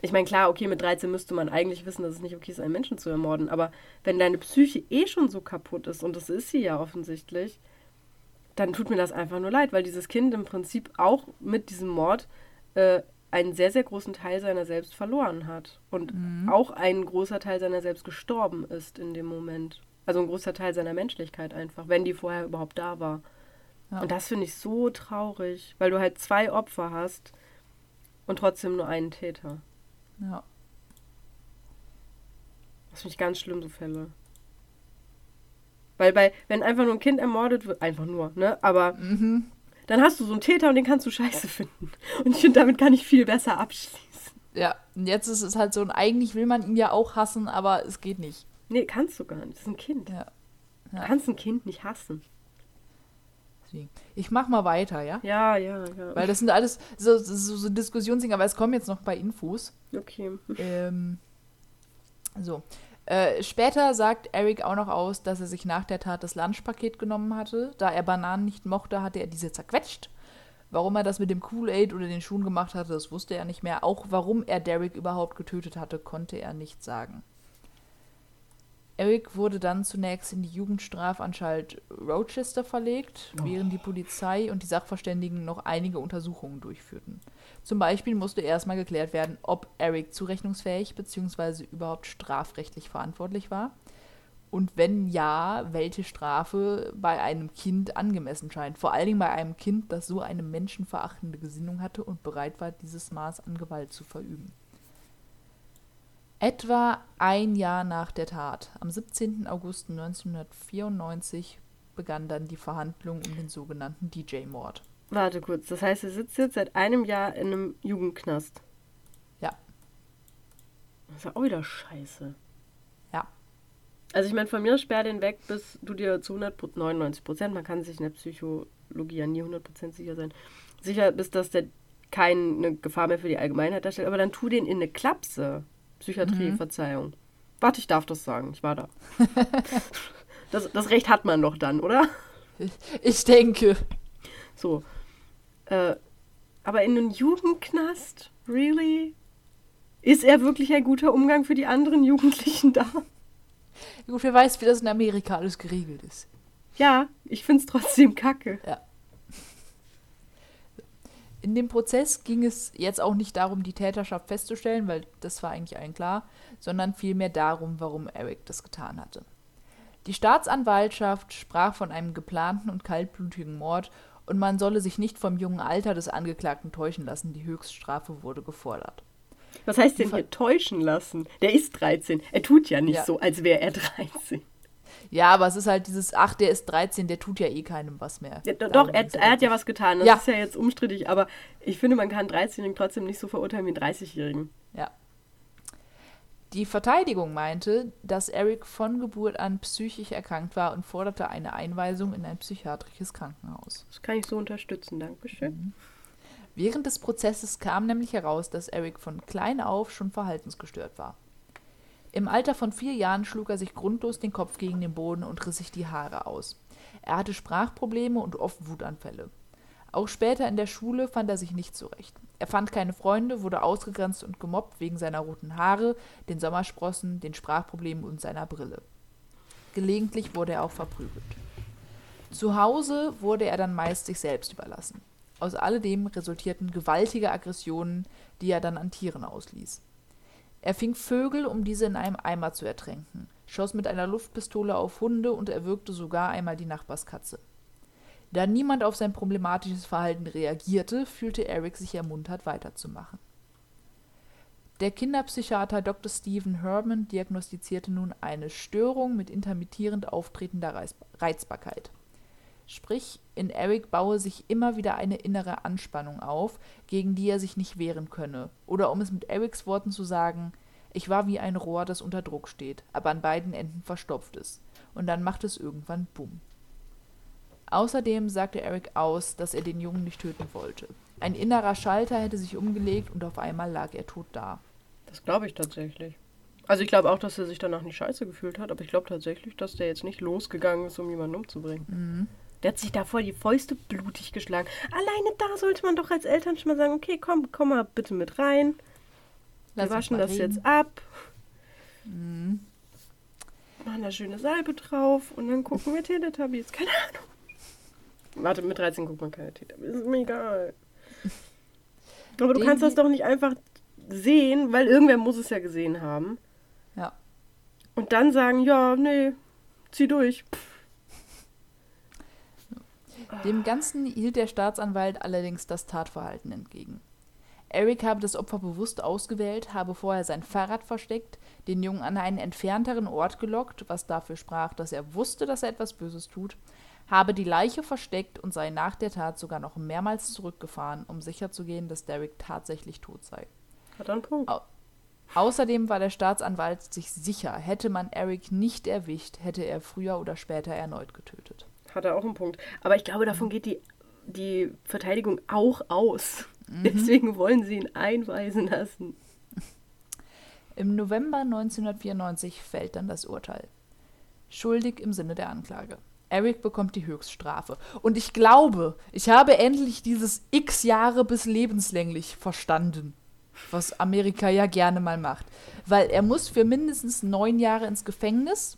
Ich meine, klar, okay, mit 13 müsste man eigentlich wissen, dass es nicht okay ist, einen Menschen zu ermorden, aber wenn deine Psyche eh schon so kaputt ist, und das ist sie ja offensichtlich, dann tut mir das einfach nur leid, weil dieses Kind im Prinzip auch mit diesem Mord äh, einen sehr, sehr großen Teil seiner selbst verloren hat. Und mhm. auch ein großer Teil seiner selbst gestorben ist in dem Moment. Also ein großer Teil seiner Menschlichkeit einfach, wenn die vorher überhaupt da war. Ja. Und das finde ich so traurig, weil du halt zwei Opfer hast und trotzdem nur einen Täter. Ja. Das finde ich ganz schlimm, so Fälle. Weil bei, wenn einfach nur ein Kind ermordet wird, einfach nur, ne? Aber mhm. Dann hast du so einen Täter und den kannst du scheiße finden. Und ich finde, damit kann ich viel besser abschließen. Ja, und jetzt ist es halt so, und eigentlich will man ihn ja auch hassen, aber es geht nicht. Nee, kannst du gar nicht. Das ist ein Kind. Ja. ja. Du kannst ein Kind nicht hassen. Ich mach mal weiter, ja? Ja, ja, ja. Weil das sind alles so, so, so Diskussionsdinge, aber es kommen jetzt noch bei Infos. Okay. Ähm, so. Äh, später sagt Eric auch noch aus, dass er sich nach der Tat das Lunchpaket genommen hatte. Da er Bananen nicht mochte, hatte er diese zerquetscht. Warum er das mit dem Kool-Aid oder den Schuhen gemacht hatte, das wusste er nicht mehr. Auch warum er Derek überhaupt getötet hatte, konnte er nicht sagen. Eric wurde dann zunächst in die Jugendstrafanstalt Rochester verlegt, Oh. während die Polizei und die Sachverständigen noch einige Untersuchungen durchführten. Zum Beispiel musste erstmal geklärt werden, ob Eric zurechnungsfähig bzw. überhaupt strafrechtlich verantwortlich war. Und wenn ja, welche Strafe bei einem Kind angemessen scheint. Vor allen Dingen bei einem Kind, das so eine menschenverachtende Gesinnung hatte und bereit war, dieses Maß an Gewalt zu verüben. Etwa ein Jahr nach der Tat, am 17. August 1994, begann dann die Verhandlung um den sogenannten DJ-Mord. Warte kurz, das heißt, er sitzt jetzt seit einem Jahr in einem Jugendknast. Ja. Das ist ja auch wieder scheiße. Ja. Also ich meine, von mir sperr den weg, bis du dir zu 100, 99 Prozent, man kann sich in der Psychologie ja nie 100 Prozent sicher sein, sicher bist, dass der keine Gefahr mehr für die Allgemeinheit darstellt, aber dann tu den in eine Klapse. Psychiatrie, Verzeihung. Warte, ich darf das sagen, ich war da. das, das Recht hat man doch dann, oder? Ich denke. So. Äh, aber in einem Jugendknast? Really? Ist er wirklich ein guter Umgang für die anderen Jugendlichen da? Gut, wer weiß, wie das in Amerika alles geregelt ist. Ja, ich find's trotzdem kacke. In dem Prozess ging es jetzt auch nicht darum, die Täterschaft festzustellen, weil das war eigentlich allen klar, sondern vielmehr darum, warum Eric das getan hatte. Die Staatsanwaltschaft sprach von einem geplanten und kaltblütigen Mord und man solle sich nicht vom jungen Alter des Angeklagten täuschen lassen. Die Höchststrafe wurde gefordert. Was heißt denn hier täuschen lassen? Der ist 13. Er tut ja nicht Ja. so, als wäre er 13. Ja, aber es ist halt dieses, ach, der ist 13, der tut ja eh keinem was mehr. Ja, doch, er, er hat ja was getan. Das Ja. ist ja jetzt umstrittig, aber ich finde, man kann einen 13-Jährigen trotzdem nicht so verurteilen wie einen 30-Jährigen. Ja. Die Verteidigung meinte, dass Eric von Geburt an psychisch erkrankt war und forderte eine Einweisung in ein psychiatrisches Krankenhaus. Das kann ich so unterstützen, Dankeschön. Während des Prozesses kam nämlich heraus, dass Eric von klein auf schon verhaltensgestört war. Im Alter von vier Jahren schlug er sich grundlos den Kopf gegen den Boden und riss sich die Haare aus. Er hatte Sprachprobleme und oft Wutanfälle. Auch später in der Schule fand er sich nicht zurecht. Er fand keine Freunde, wurde ausgegrenzt und gemobbt wegen seiner roten Haare, den Sommersprossen, den Sprachproblemen und seiner Brille. Gelegentlich wurde er auch verprügelt. Zu Hause wurde er dann meist sich selbst überlassen. Aus alledem resultierten gewaltige Aggressionen, die er dann an Tieren ausließ. Er fing Vögel, um diese in einem Eimer zu ertränken, schoss mit einer Luftpistole auf Hunde und erwürgte sogar einmal die Nachbarskatze. Da niemand auf sein problematisches Verhalten reagierte, fühlte Eric sich ermuntert, weiterzumachen. Der Kinderpsychiater Dr. Stephen Herman diagnostizierte nun eine Störung mit intermittierend auftretender Reiz- Reizbarkeit. Sprich, in Eric baue sich immer wieder eine innere Anspannung auf, gegen die er sich nicht wehren könne. Oder um es mit Erics Worten zu sagen, ich war wie ein Rohr, das unter Druck steht, aber an beiden Enden verstopft ist. Und dann macht es irgendwann Bumm. Außerdem sagte Eric aus, dass er den Jungen nicht töten wollte. Ein innerer Schalter hätte sich umgelegt und auf einmal lag er tot da. Das glaube ich tatsächlich. Also ich glaube auch, dass er sich danach nicht scheiße gefühlt hat, aber ich glaube tatsächlich, dass der jetzt nicht losgegangen ist, um jemanden umzubringen. Der hat sich da voll die Fäuste blutig geschlagen. Alleine da sollte man doch als Eltern schon mal sagen, okay, komm, komm mal bitte mit rein. Wir waschen das reden. jetzt ab. Machen da schöne Salbe drauf und dann gucken wir Teletubbies. Keine Ahnung. Warte, mit 13 guckt man keine Teletubbies. Ist mir egal. Aber du Den kannst das doch nicht einfach sehen, weil irgendwer muss es ja gesehen haben. Ja. Und dann sagen, ja, nee, zieh durch. Dem Ganzen hielt der Staatsanwalt allerdings das Tatverhalten entgegen. Eric habe das Opfer bewusst ausgewählt, habe vorher sein Fahrrad versteckt, den Jungen an einen entfernteren Ort gelockt, was dafür sprach, dass er wusste, dass er etwas Böses tut, habe die Leiche versteckt und sei nach der Tat sogar noch mehrmals zurückgefahren, um sicherzugehen, dass Derek tatsächlich tot sei. Hat er einen Punkt. Au- Außerdem war der Staatsanwalt sich sicher, hätte man Eric nicht erwischt, hätte er früher oder später erneut getötet. Hat er auch einen Punkt. Aber ich glaube, davon geht die, die Verteidigung auch aus. Deswegen wollen sie ihn einweisen lassen. Im November 1994 fällt dann das Urteil. Schuldig im Sinne der Anklage. Eric bekommt die Höchststrafe. Und ich glaube, ich habe endlich dieses x Jahre bis lebenslänglich verstanden, was Amerika ja gerne mal macht. Weil er muss für mindestens neun Jahre ins Gefängnis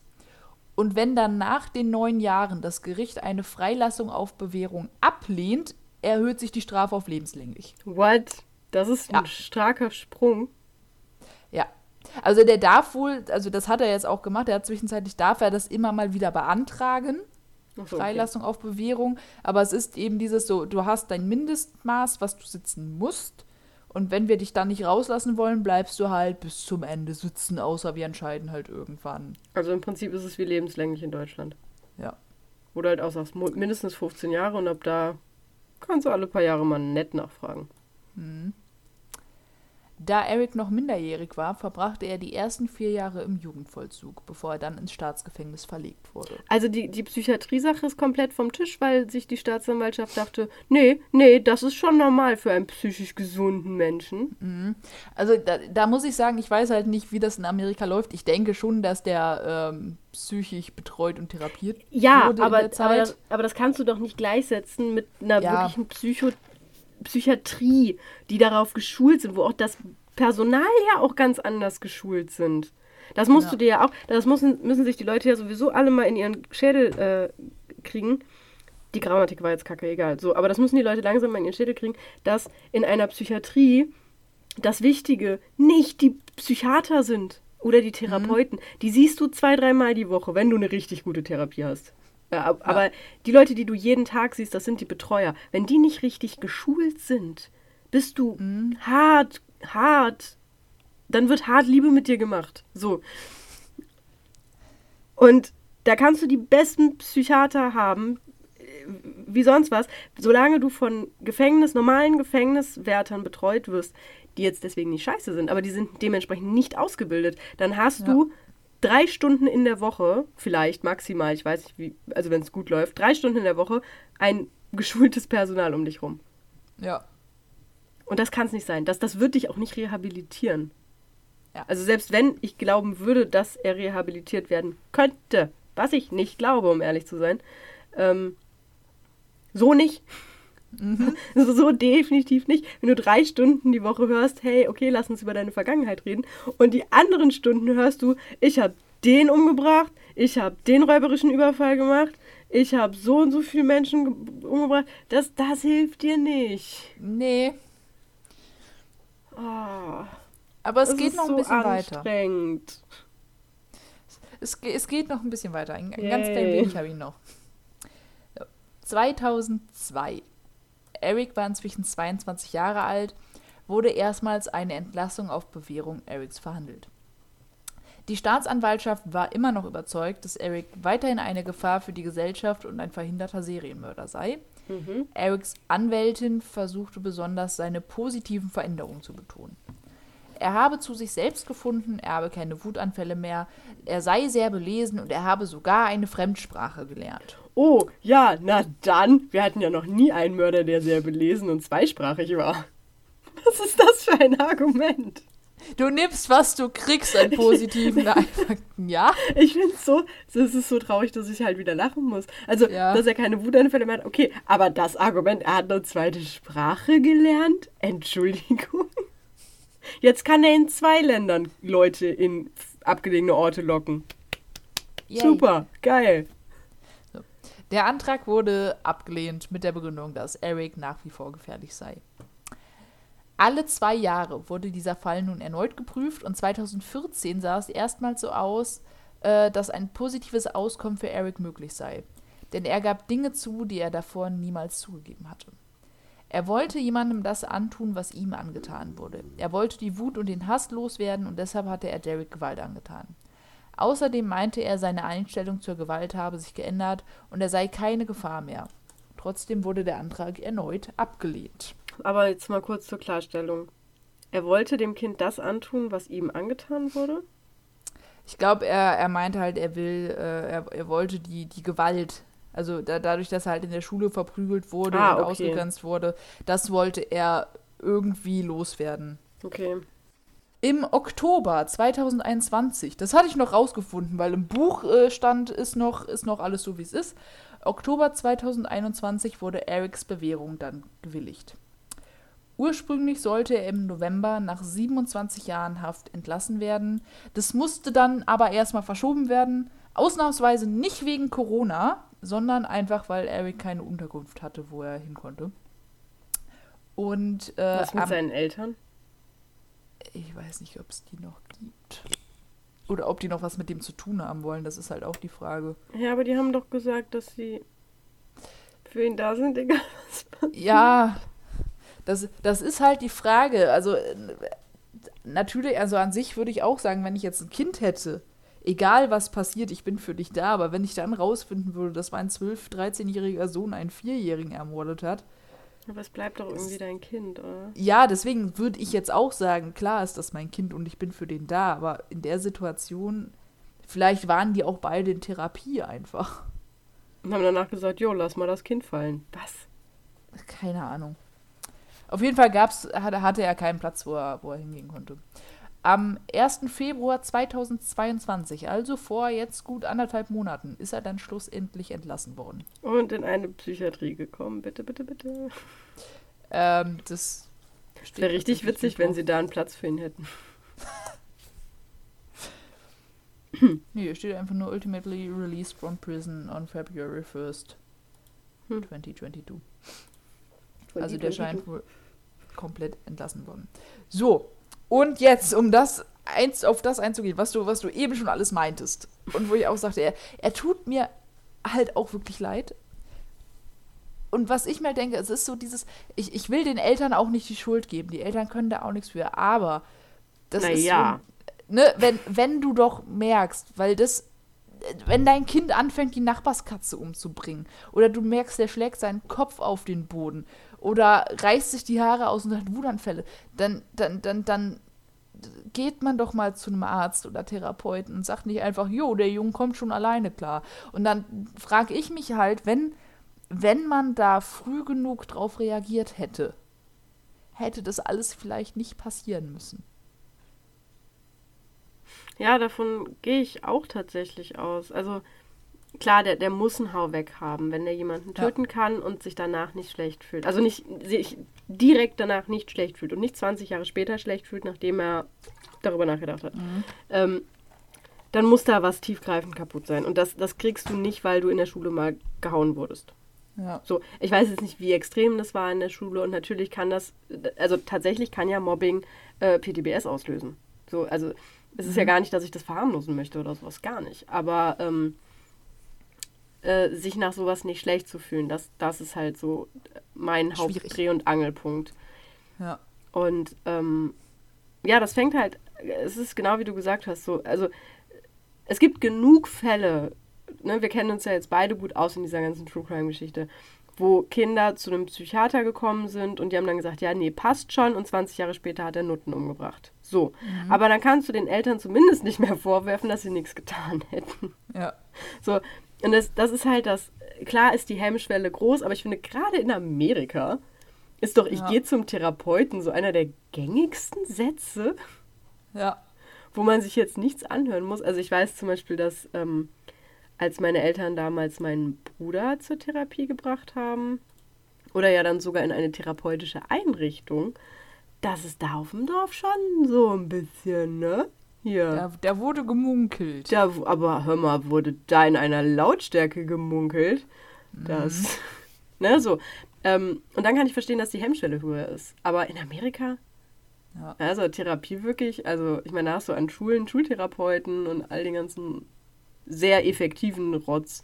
Und wenn dann nach den neun Jahren das Gericht eine Freilassung auf Bewährung ablehnt, erhöht sich die Strafe auf lebenslänglich. What? Das ist Ja. ein starker Sprung. Ja. Also der darf wohl, also das hat er jetzt auch gemacht, er hat zwischenzeitlich darf er das immer mal wieder beantragen, So, okay. Freilassung auf Bewährung, aber es ist eben dieses so, du hast dein Mindestmaß, was du sitzen musst und wenn wir dich dann nicht rauslassen wollen, bleibst du halt bis zum Ende sitzen, außer wir entscheiden halt irgendwann. Also im Prinzip ist es wie lebenslänglich in Deutschland. Ja. Wo du halt auch sagst, mindestens 15 Jahre und ab da kannst du alle paar Jahre mal nett nachfragen. Da Eric noch minderjährig war, verbrachte er die ersten vier Jahre im Jugendvollzug, bevor er dann ins Staatsgefängnis verlegt wurde. Also die, die Psychiatrie-Sache ist komplett vom Tisch, weil sich die Staatsanwaltschaft dachte, nee, nee, das ist schon normal für einen psychisch gesunden Menschen. Also da, da muss ich sagen, ich weiß halt nicht, wie das in Amerika läuft. Ich denke schon, dass der ähm, psychisch betreut und therapiert Ja, wurde aber, in der aber, Zeit. aber das kannst du doch nicht gleichsetzen mit einer Ja. wirklichen Psycho Psychiatrie, die darauf geschult sind, wo auch das Personal ja auch ganz anders geschult sind. Das musst Ja. du dir ja auch, das müssen, müssen sich die Leute ja sowieso alle mal in ihren Schädel äh, kriegen. Die Grammatik war jetzt kacke, egal. So, aber das müssen die Leute langsam mal in ihren Schädel kriegen, dass in einer Psychiatrie das Wichtige nicht die Psychiater sind oder die Therapeuten. Die siehst du zwei, dreimal die Woche, wenn du eine richtig gute Therapie hast. Ja, ab- aber die Leute, die du jeden Tag siehst, das sind die Betreuer. Wenn die nicht richtig geschult sind, bist du hart, hart. Dann wird hart Liebe mit dir gemacht. So. Und da kannst du die besten Psychiater haben, äh, wie sonst was, solange du von Gefängnis, normalen Gefängniswärtern betreut wirst, die jetzt deswegen nicht scheiße sind, aber die sind dementsprechend nicht ausgebildet, dann hast Ja. du drei Stunden in der Woche, vielleicht maximal, ich weiß nicht wie, also wenn es gut läuft, drei Stunden in der Woche ein geschultes Personal um dich rum. Ja. Und das kann es nicht sein. Das, das wird dich auch nicht rehabilitieren. Ja. Also selbst wenn ich glauben würde, dass er rehabilitiert werden könnte, was ich nicht glaube, um ehrlich zu sein, ähm, so nicht. So, so definitiv nicht. Wenn du drei Stunden die Woche hörst, hey, okay, lass uns über deine Vergangenheit reden. Und die anderen Stunden hörst du, ich habe den umgebracht, ich habe den räuberischen Überfall gemacht, ich habe so und so viele Menschen ge- umgebracht. Das, das hilft dir nicht. Nee. Oh. Aber es Das geht noch ein so bisschen weiter. anstrengend. Es, ge- es geht noch ein bisschen weiter. Ein, Yay. ganz klein wenig habe ich noch. So. 2002. Eric war inzwischen 22 Jahre alt, wurde erstmals eine Entlassung auf Bewährung Erics verhandelt. Die Staatsanwaltschaft war immer noch überzeugt, dass Eric weiterhin eine Gefahr für die Gesellschaft und ein verhinderter Serienmörder sei. Mhm. Erics Anwältin versuchte besonders seine positiven Veränderungen zu betonen. Er habe zu sich selbst gefunden, er habe keine Wutanfälle mehr, er sei sehr belesen und er habe sogar eine Fremdsprache gelernt. Oh, ja, na dann. Wir hatten ja noch nie einen Mörder, der sehr belesen und zweisprachig war. Was ist das für ein Argument? Du nimmst, was du kriegst an positiven Fakten, ja? Ich finde es so, es ist so traurig, dass ich halt wieder lachen muss. Also, Ja. dass er keine Wutanfälle mehr hat, okay. Aber das Argument, er hat eine zweite Sprache gelernt? Entschuldigung. Jetzt kann er in zwei Ländern Leute in abgelegene Orte locken. Yay. Super, geil. Der Antrag wurde abgelehnt mit der Begründung, dass Eric nach wie vor gefährlich sei. Alle zwei Jahre wurde dieser Fall nun erneut geprüft und 2014 sah es erstmals so aus, äh, dass ein positives Auskommen für Eric möglich sei. Denn er gab Dinge zu, die er davor niemals zugegeben hatte. Er wollte jemandem das antun, was ihm angetan wurde. Er wollte die Wut und den Hass loswerden und deshalb hatte er Derek Gewalt angetan. Außerdem meinte er, seine Einstellung zur Gewalt habe sich geändert und er sei keine Gefahr mehr. Trotzdem wurde der Antrag erneut abgelehnt. Aber jetzt mal kurz zur Klarstellung. Er wollte dem Kind das antun, was ihm angetan wurde? Ich glaube, er, er meinte halt, er will, äh, er, er wollte die, die Gewalt, also da, dadurch, dass er halt in der Schule verprügelt wurde Ah, und okay. ausgegrenzt wurde, das wollte er irgendwie loswerden. Okay. Im Oktober 2021, das hatte ich noch rausgefunden, weil im Buch äh, stand, ist noch, ist noch alles so, wie es ist. Oktober 2021 wurde Erics Bewährung dann gewilligt. Ursprünglich sollte er im November nach 27 Jahren Haft entlassen werden. Das musste dann aber erstmal verschoben werden, Ausnahmsweise nicht wegen Corona, sondern einfach, weil Eric keine Unterkunft hatte, wo er hin konnte. Und, äh, Was mit am- seinen Eltern? ich weiß nicht, ob es die noch gibt. Oder ob die noch was mit dem zu tun haben wollen, das ist halt auch die Frage. Ja, aber die haben doch gesagt, dass sie für ihn da sind, egal was passiert. Ja, das, das ist halt die Frage. Also, natürlich, also an sich würde ich auch sagen, wenn ich jetzt ein Kind hätte, egal was passiert, ich bin für dich da, aber wenn ich dann rausfinden würde, dass mein 12-, 13-jähriger Sohn einen Vierjährigen ermordet hat, Aber es bleibt doch irgendwie dein Kind, oder? ja, deswegen würde ich jetzt auch sagen, klar ist das mein Kind und ich bin für den da, aber in der Situation, vielleicht waren die auch beide in Therapie einfach. Und haben danach gesagt, jo, lass mal das Kind fallen. Was? Keine Ahnung. Auf jeden Fall gab's, hatte, hatte er keinen Platz, wo er, wo er hingehen konnte. Am 1. Februar 2022, also vor jetzt gut anderthalb Monaten, ist er dann schlussendlich entlassen worden. Und in eine Psychiatrie gekommen. Bitte, bitte, bitte. Ähm, das Wäre richtig witzig, wenn sie da einen Platz für ihn hätten. Nee, hier steht einfach nur ultimately released from prison on February 1st, Hm. 2022. Von Also der scheint wohl komplett entlassen worden. So, und jetzt, um das eins, auf das einzugehen, was du, was du eben schon alles meintest. Und wo ich auch sagte, er, er tut mir halt auch wirklich leid. Und was ich mir denke, es ist so dieses, ich, ich will den Eltern auch nicht die Schuld geben. Die Eltern können da auch nichts für. Aber das Na ist ja. so, ne, wenn, wenn du doch merkst, weil das, wenn dein Kind anfängt, die Nachbarskatze umzubringen, oder du merkst, der schlägt seinen Kopf auf den Boden, oder reißt sich die Haare aus und hat Wutanfälle, dann, dann, dann, dann geht man doch mal zu einem Arzt oder Therapeuten und sagt nicht einfach, jo, der Junge kommt schon alleine klar. Und dann frage ich mich halt, wenn, wenn man da früh genug drauf reagiert hätte, hätte das alles vielleicht nicht passieren müssen. Ja, davon gehe ich auch tatsächlich aus. Also klar, der, der muss einen Hau weg haben, wenn der jemanden Ja. töten kann und sich danach nicht schlecht fühlt. Also nicht sich direkt danach nicht schlecht fühlt und nicht 20 Jahre später schlecht fühlt, nachdem er darüber nachgedacht hat. Ähm, dann muss da was tiefgreifend kaputt sein. Und das, das kriegst du nicht, weil du in der Schule mal gehauen wurdest. Ja. So, ich weiß jetzt nicht, wie extrem das war in der Schule und natürlich kann das, also tatsächlich kann ja Mobbing äh, PTBS auslösen. So, also es ist ja gar nicht, dass ich das verharmlosen möchte oder sowas, gar nicht. Aber ähm, äh, sich nach sowas nicht schlecht zu fühlen, das, das ist halt so mein. Hauptdreh- und Angelpunkt. Ja. Und ähm, ja, das fängt halt, es ist genau wie du gesagt hast, so, also es gibt genug Fälle, ne, wir kennen uns ja jetzt beide gut aus in dieser ganzen True Crime-Geschichte, wo Kinder zu einem Psychiater gekommen sind und die haben dann gesagt, ja, nee, passt schon und 20 Jahre später hat er Nutten umgebracht. So. Aber dann kannst du den Eltern zumindest nicht mehr vorwerfen, dass sie nichts getan hätten. Ja. So, und das, das ist halt das, klar ist die Hemmschwelle groß, aber ich finde, gerade in Amerika ist doch, ich Ja. gehe zum Therapeuten, so einer der gängigsten Sätze, Ja. wo man sich jetzt nichts anhören muss. Also ich weiß zum Beispiel, dass ähm, als meine Eltern damals meinen Bruder zur Therapie gebracht haben, oder ja dann sogar in eine therapeutische Einrichtung, dass es da auf dem Dorf schon so ein bisschen, ne? Hier. Da, da wurde gemunkelt. Da, aber hör mal, wurde da in einer Lautstärke gemunkelt, dass, ne, so. Ähm, und dann kann ich verstehen, dass die Hemmschwelle höher ist. Aber in Amerika, Ja. also Therapie wirklich, also ich meine, da hast du an Schulen Schultherapeuten und all den ganzen sehr effektiven Rotz.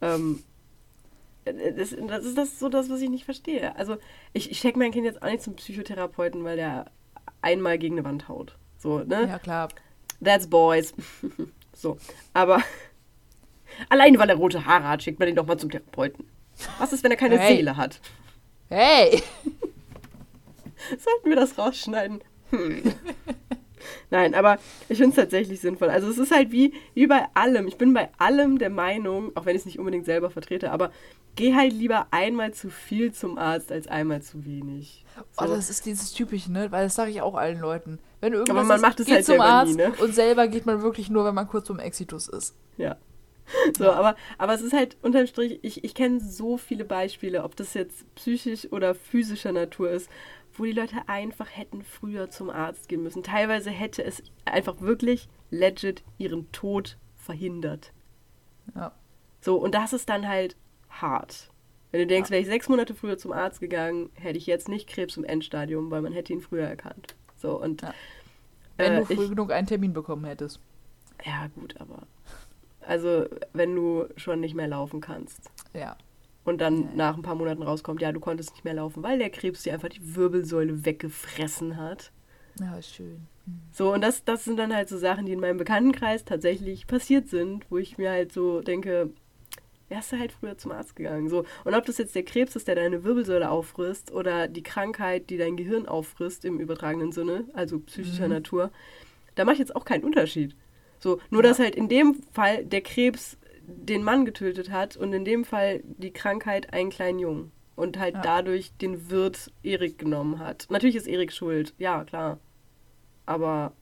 Ähm, das, das ist das so das, was ich nicht verstehe. Also ich, ich schicke mein Kind jetzt auch nicht zum Psychotherapeuten, weil der einmal gegen eine Wand haut. So, ne? Ja, klar. That's boys. so, aber allein weil er rote Haare hat, schickt man ihn doch mal zum Therapeuten. Was ist, wenn er keine Hey. Seele hat? Hey! Sollten wir das rausschneiden? Hm. Nein, aber ich finde es tatsächlich sinnvoll. Also es ist halt wie, wie bei allem. Ich bin bei allem der Meinung, auch wenn ich es nicht unbedingt selber vertrete, aber geh halt lieber einmal zu viel zum Arzt als einmal zu wenig. Oh, So. das ist dieses Typische, ne? Weil das sage ich auch allen Leuten. Wenn irgendwas Aber man macht es geht halt zum selber Arzt nie, ne? und selber geht man wirklich nur, wenn man kurz vorm Exitus ist. Ja. So, aber, aber es ist halt unterm Strich, ich, ich kenne so viele Beispiele, ob das jetzt psychisch oder physischer Natur ist, wo die Leute einfach hätten früher zum Arzt gehen müssen. Teilweise hätte es einfach wirklich legit ihren Tod verhindert. Ja. So, und das ist dann halt hart. Wenn du denkst, wäre ich sechs Monate früher zum Arzt gegangen, hätte ich jetzt nicht Krebs im Endstadium, weil man hätte ihn früher erkannt. So, und Ja. Wenn äh, du früh ich, genug einen Termin bekommen hättest. Ja, gut, aber. Also, wenn du schon nicht mehr laufen kannst Ja. Und dann ja. nach ein paar Monaten rauskommt, ja, du konntest nicht mehr laufen, weil der Krebs dir einfach die Wirbelsäule weggefressen hat. Ja, schön. So, und das, das sind dann halt so Sachen, die in meinem Bekanntenkreis tatsächlich passiert sind, wo ich mir halt so denke, wärst du halt früher zum Arzt gegangen. So, und ob das jetzt der Krebs ist, der deine Wirbelsäule auffrisst, oder die Krankheit, die dein Gehirn auffrisst im übertragenen Sinne, also psychischer Mhm. Natur, da mache ich jetzt auch keinen Unterschied. So, nur Ja. dass halt in dem Fall der Krebs den Mann getötet hat und in dem Fall die Krankheit einen kleinen Jungen. Und halt Ja. dadurch den Wirt Erik genommen hat. Natürlich ist Erik schuld, ja, klar. Aber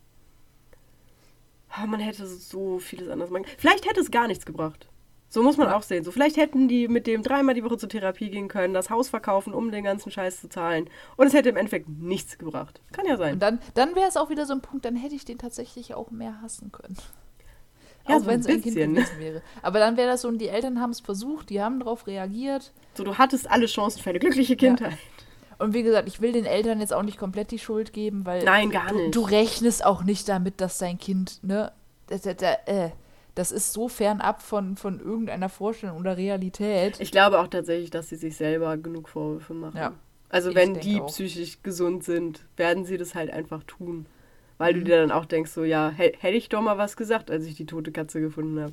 ah, man hätte so vieles anders machen können. Vielleicht hätte es gar nichts gebracht. So muss man Ja. auch sehen. So, vielleicht hätten die mit dem dreimal die Woche zur Therapie gehen können, das Haus verkaufen, um den ganzen Scheiß zu zahlen. Und es hätte im Endeffekt nichts gebracht. Kann ja sein. Und dann, dann wäre es auch wieder so ein Punkt, dann hätte ich den tatsächlich auch mehr hassen können. Ja, auch so wenn es ein Kind gewesen wäre. Aber dann wäre das so, und die Eltern haben es versucht, die haben darauf reagiert. So, du hattest alle Chancen für eine glückliche Kindheit. Und wie gesagt, ich will den Eltern jetzt auch nicht komplett die Schuld geben, weil Nein, gar du, nicht. du rechnest auch nicht damit, dass dein Kind, ne, da, da, da, äh, das ist so fernab von, von irgendeiner Vorstellung oder Realität. Ich glaube auch tatsächlich, dass sie sich selber genug Vorwürfe machen. Ja. Also Ich wenn die auch. psychisch gesund sind, werden sie das halt einfach tun. Weil Mhm. du dir dann auch denkst, so ja, hä- hätte ich doch mal was gesagt, als ich die tote Katze gefunden habe.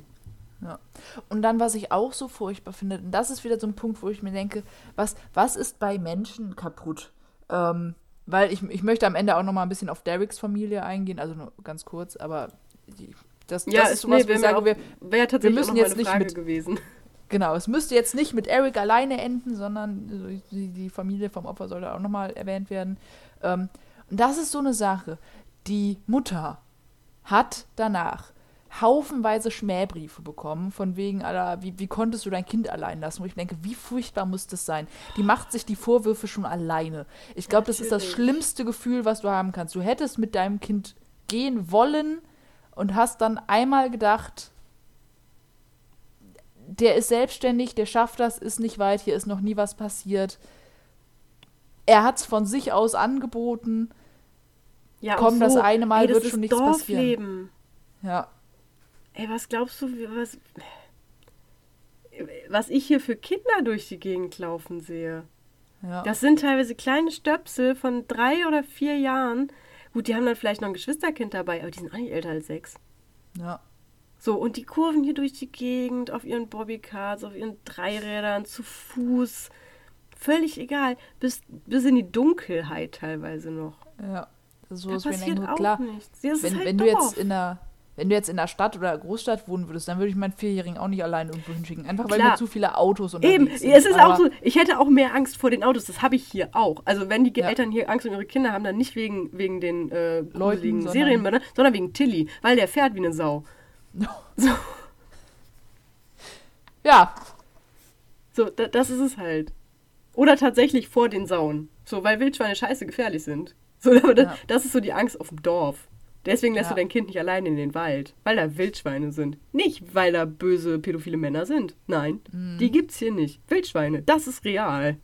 Und dann, was ich auch so furchtbar finde, und das ist wieder so ein Punkt, wo ich mir denke, was, was ist bei Menschen kaputt? Ähm, weil ich, ich möchte am Ende auch noch mal ein bisschen auf Derricks Familie eingehen, also nur ganz kurz, aber das, Ja, das ist sowas, wo ich sage, wir, müssen auch noch mal jetzt eine nicht Frage mit- gewesen. Genau, es müsste jetzt nicht mit Eric alleine enden, sondern die, die Familie vom Opfer sollte auch nochmal erwähnt werden. Ähm, und das ist so eine Sache. Die Mutter hat danach haufenweise Schmähbriefe bekommen, von wegen, Alter, wie, wie konntest du dein Kind allein lassen? Wo ich denke, wie furchtbar muss das sein? Die macht sich die Vorwürfe schon alleine. Ich glaube, das ist das schlimmste Gefühl, was du haben kannst. Du hättest mit deinem Kind gehen wollen und hast dann einmal gedacht, der ist selbstständig, der schafft das, ist nicht weit, hier ist noch nie was passiert. Er hat es von sich aus angeboten. Ja, Komm, auch das so, eine Mal ey, das wird schon nichts Dorfleben. Ja, Ey, was glaubst du, was, was ich hier für Kinder durch die Gegend laufen sehe? ja. Das sind teilweise kleine Stöpsel von drei oder vier Jahren. Gut, die haben dann vielleicht noch ein Geschwisterkind dabei, aber die sind auch nicht älter als sechs. ja. So, und die kurven hier durch die Gegend auf ihren Bobbycars, auf ihren Dreirädern, zu Fuß. Völlig egal. Bis, bis in die Dunkelheit teilweise noch. ja. Das ist so, Da wir passiert denken, auch klar, nichts. Ist wenn, halt wenn du jetzt in einer wenn du jetzt in einer Stadt oder Großstadt wohnen würdest, dann würde ich meinen Vierjährigen auch nicht allein irgendwo hinschicken. Einfach weil Klar. mir zu viele Autos unterwegs Eben, sind. es ist Aber- auch so, ich hätte auch mehr Angst vor den Autos, das habe ich hier auch. Also wenn die Ja. Eltern hier Angst um ihre Kinder haben, dann nicht wegen, wegen den äh, sondern- Serienmördern, sondern wegen Tilly, weil der fährt wie eine Sau. So, Ja, so da, das ist es halt. Oder tatsächlich vor den Sauen. So, weil Wildschweine scheiße gefährlich sind. So, Ja. das ist so die Angst auf dem Dorf. Deswegen lässt Ja. du dein Kind nicht alleine in den Wald, weil da Wildschweine sind. Nicht, weil da böse pädophile Männer sind. Nein, Mhm. die gibt's hier nicht. Wildschweine, das ist real.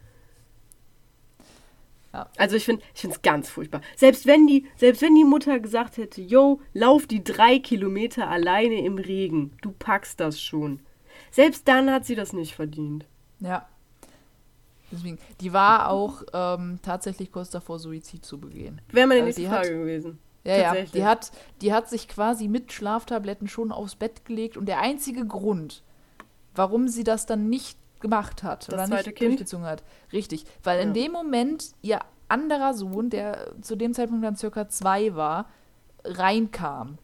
Ja. Also ich finde es ganz furchtbar. Selbst wenn, die, selbst wenn die Mutter gesagt hätte, yo, lauf die drei Kilometer alleine im Regen, du packst das schon. Selbst dann hat sie das nicht verdient. ja. Deswegen, die war auch ähm, tatsächlich kurz davor, Suizid zu begehen. Wäre meine Also nächste die hat- Frage gewesen. Ja, ja, die hat, die hat sich quasi mit Schlaftabletten schon aufs Bett gelegt und der einzige Grund, warum sie das dann nicht gemacht hat Das oder zweite nicht Kind? durchgezogen hat, richtig, weil in Ja. dem Moment ihr anderer Sohn, der zu dem Zeitpunkt dann circa zwei war, reinkam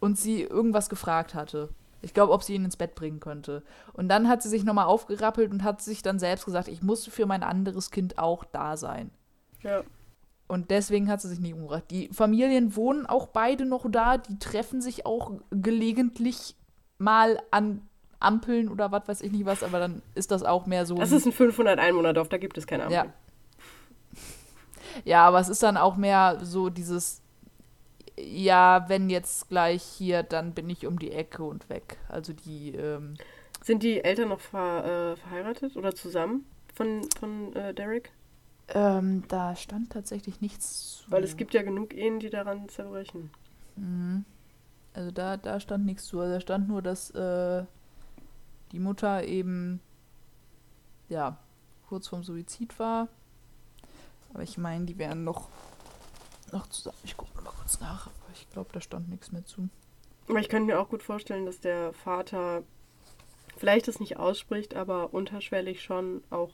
und sie irgendwas gefragt hatte. Ich glaube, ob sie ihn ins Bett bringen könnte. Und dann hat sie sich nochmal aufgerappelt und hat sich dann selbst gesagt, ich muss für mein anderes Kind auch da sein. Ja. Und deswegen hat sie sich nicht umgebracht. Die Familien wohnen auch beide noch da. Die treffen sich auch gelegentlich mal an Ampeln oder was weiß ich nicht was, aber dann ist das auch mehr so. Das ist ein 500 Einwohner-Dorf, da gibt es keine Ampel. Ja. ja, aber es ist dann auch mehr so dieses. Ja, wenn jetzt gleich hier, dann bin ich um die Ecke und weg. Also die, ähm, Sind die Eltern noch ver, äh, verheiratet oder zusammen von, von äh, Derek? ähm, da stand tatsächlich nichts zu. Weil es gibt ja genug Ehen, die daran zerbrechen. Mhm. Also da, da stand nichts zu. Also da stand nur, dass äh, die Mutter eben ja kurz vorm Suizid war. Aber ich meine, die wären noch, noch zusammen. Ich gucke mal kurz nach, aber ich glaube, da stand nichts mehr zu. Aber ich könnte mir auch gut vorstellen, dass der Vater vielleicht es nicht ausspricht, aber unterschwellig schon auch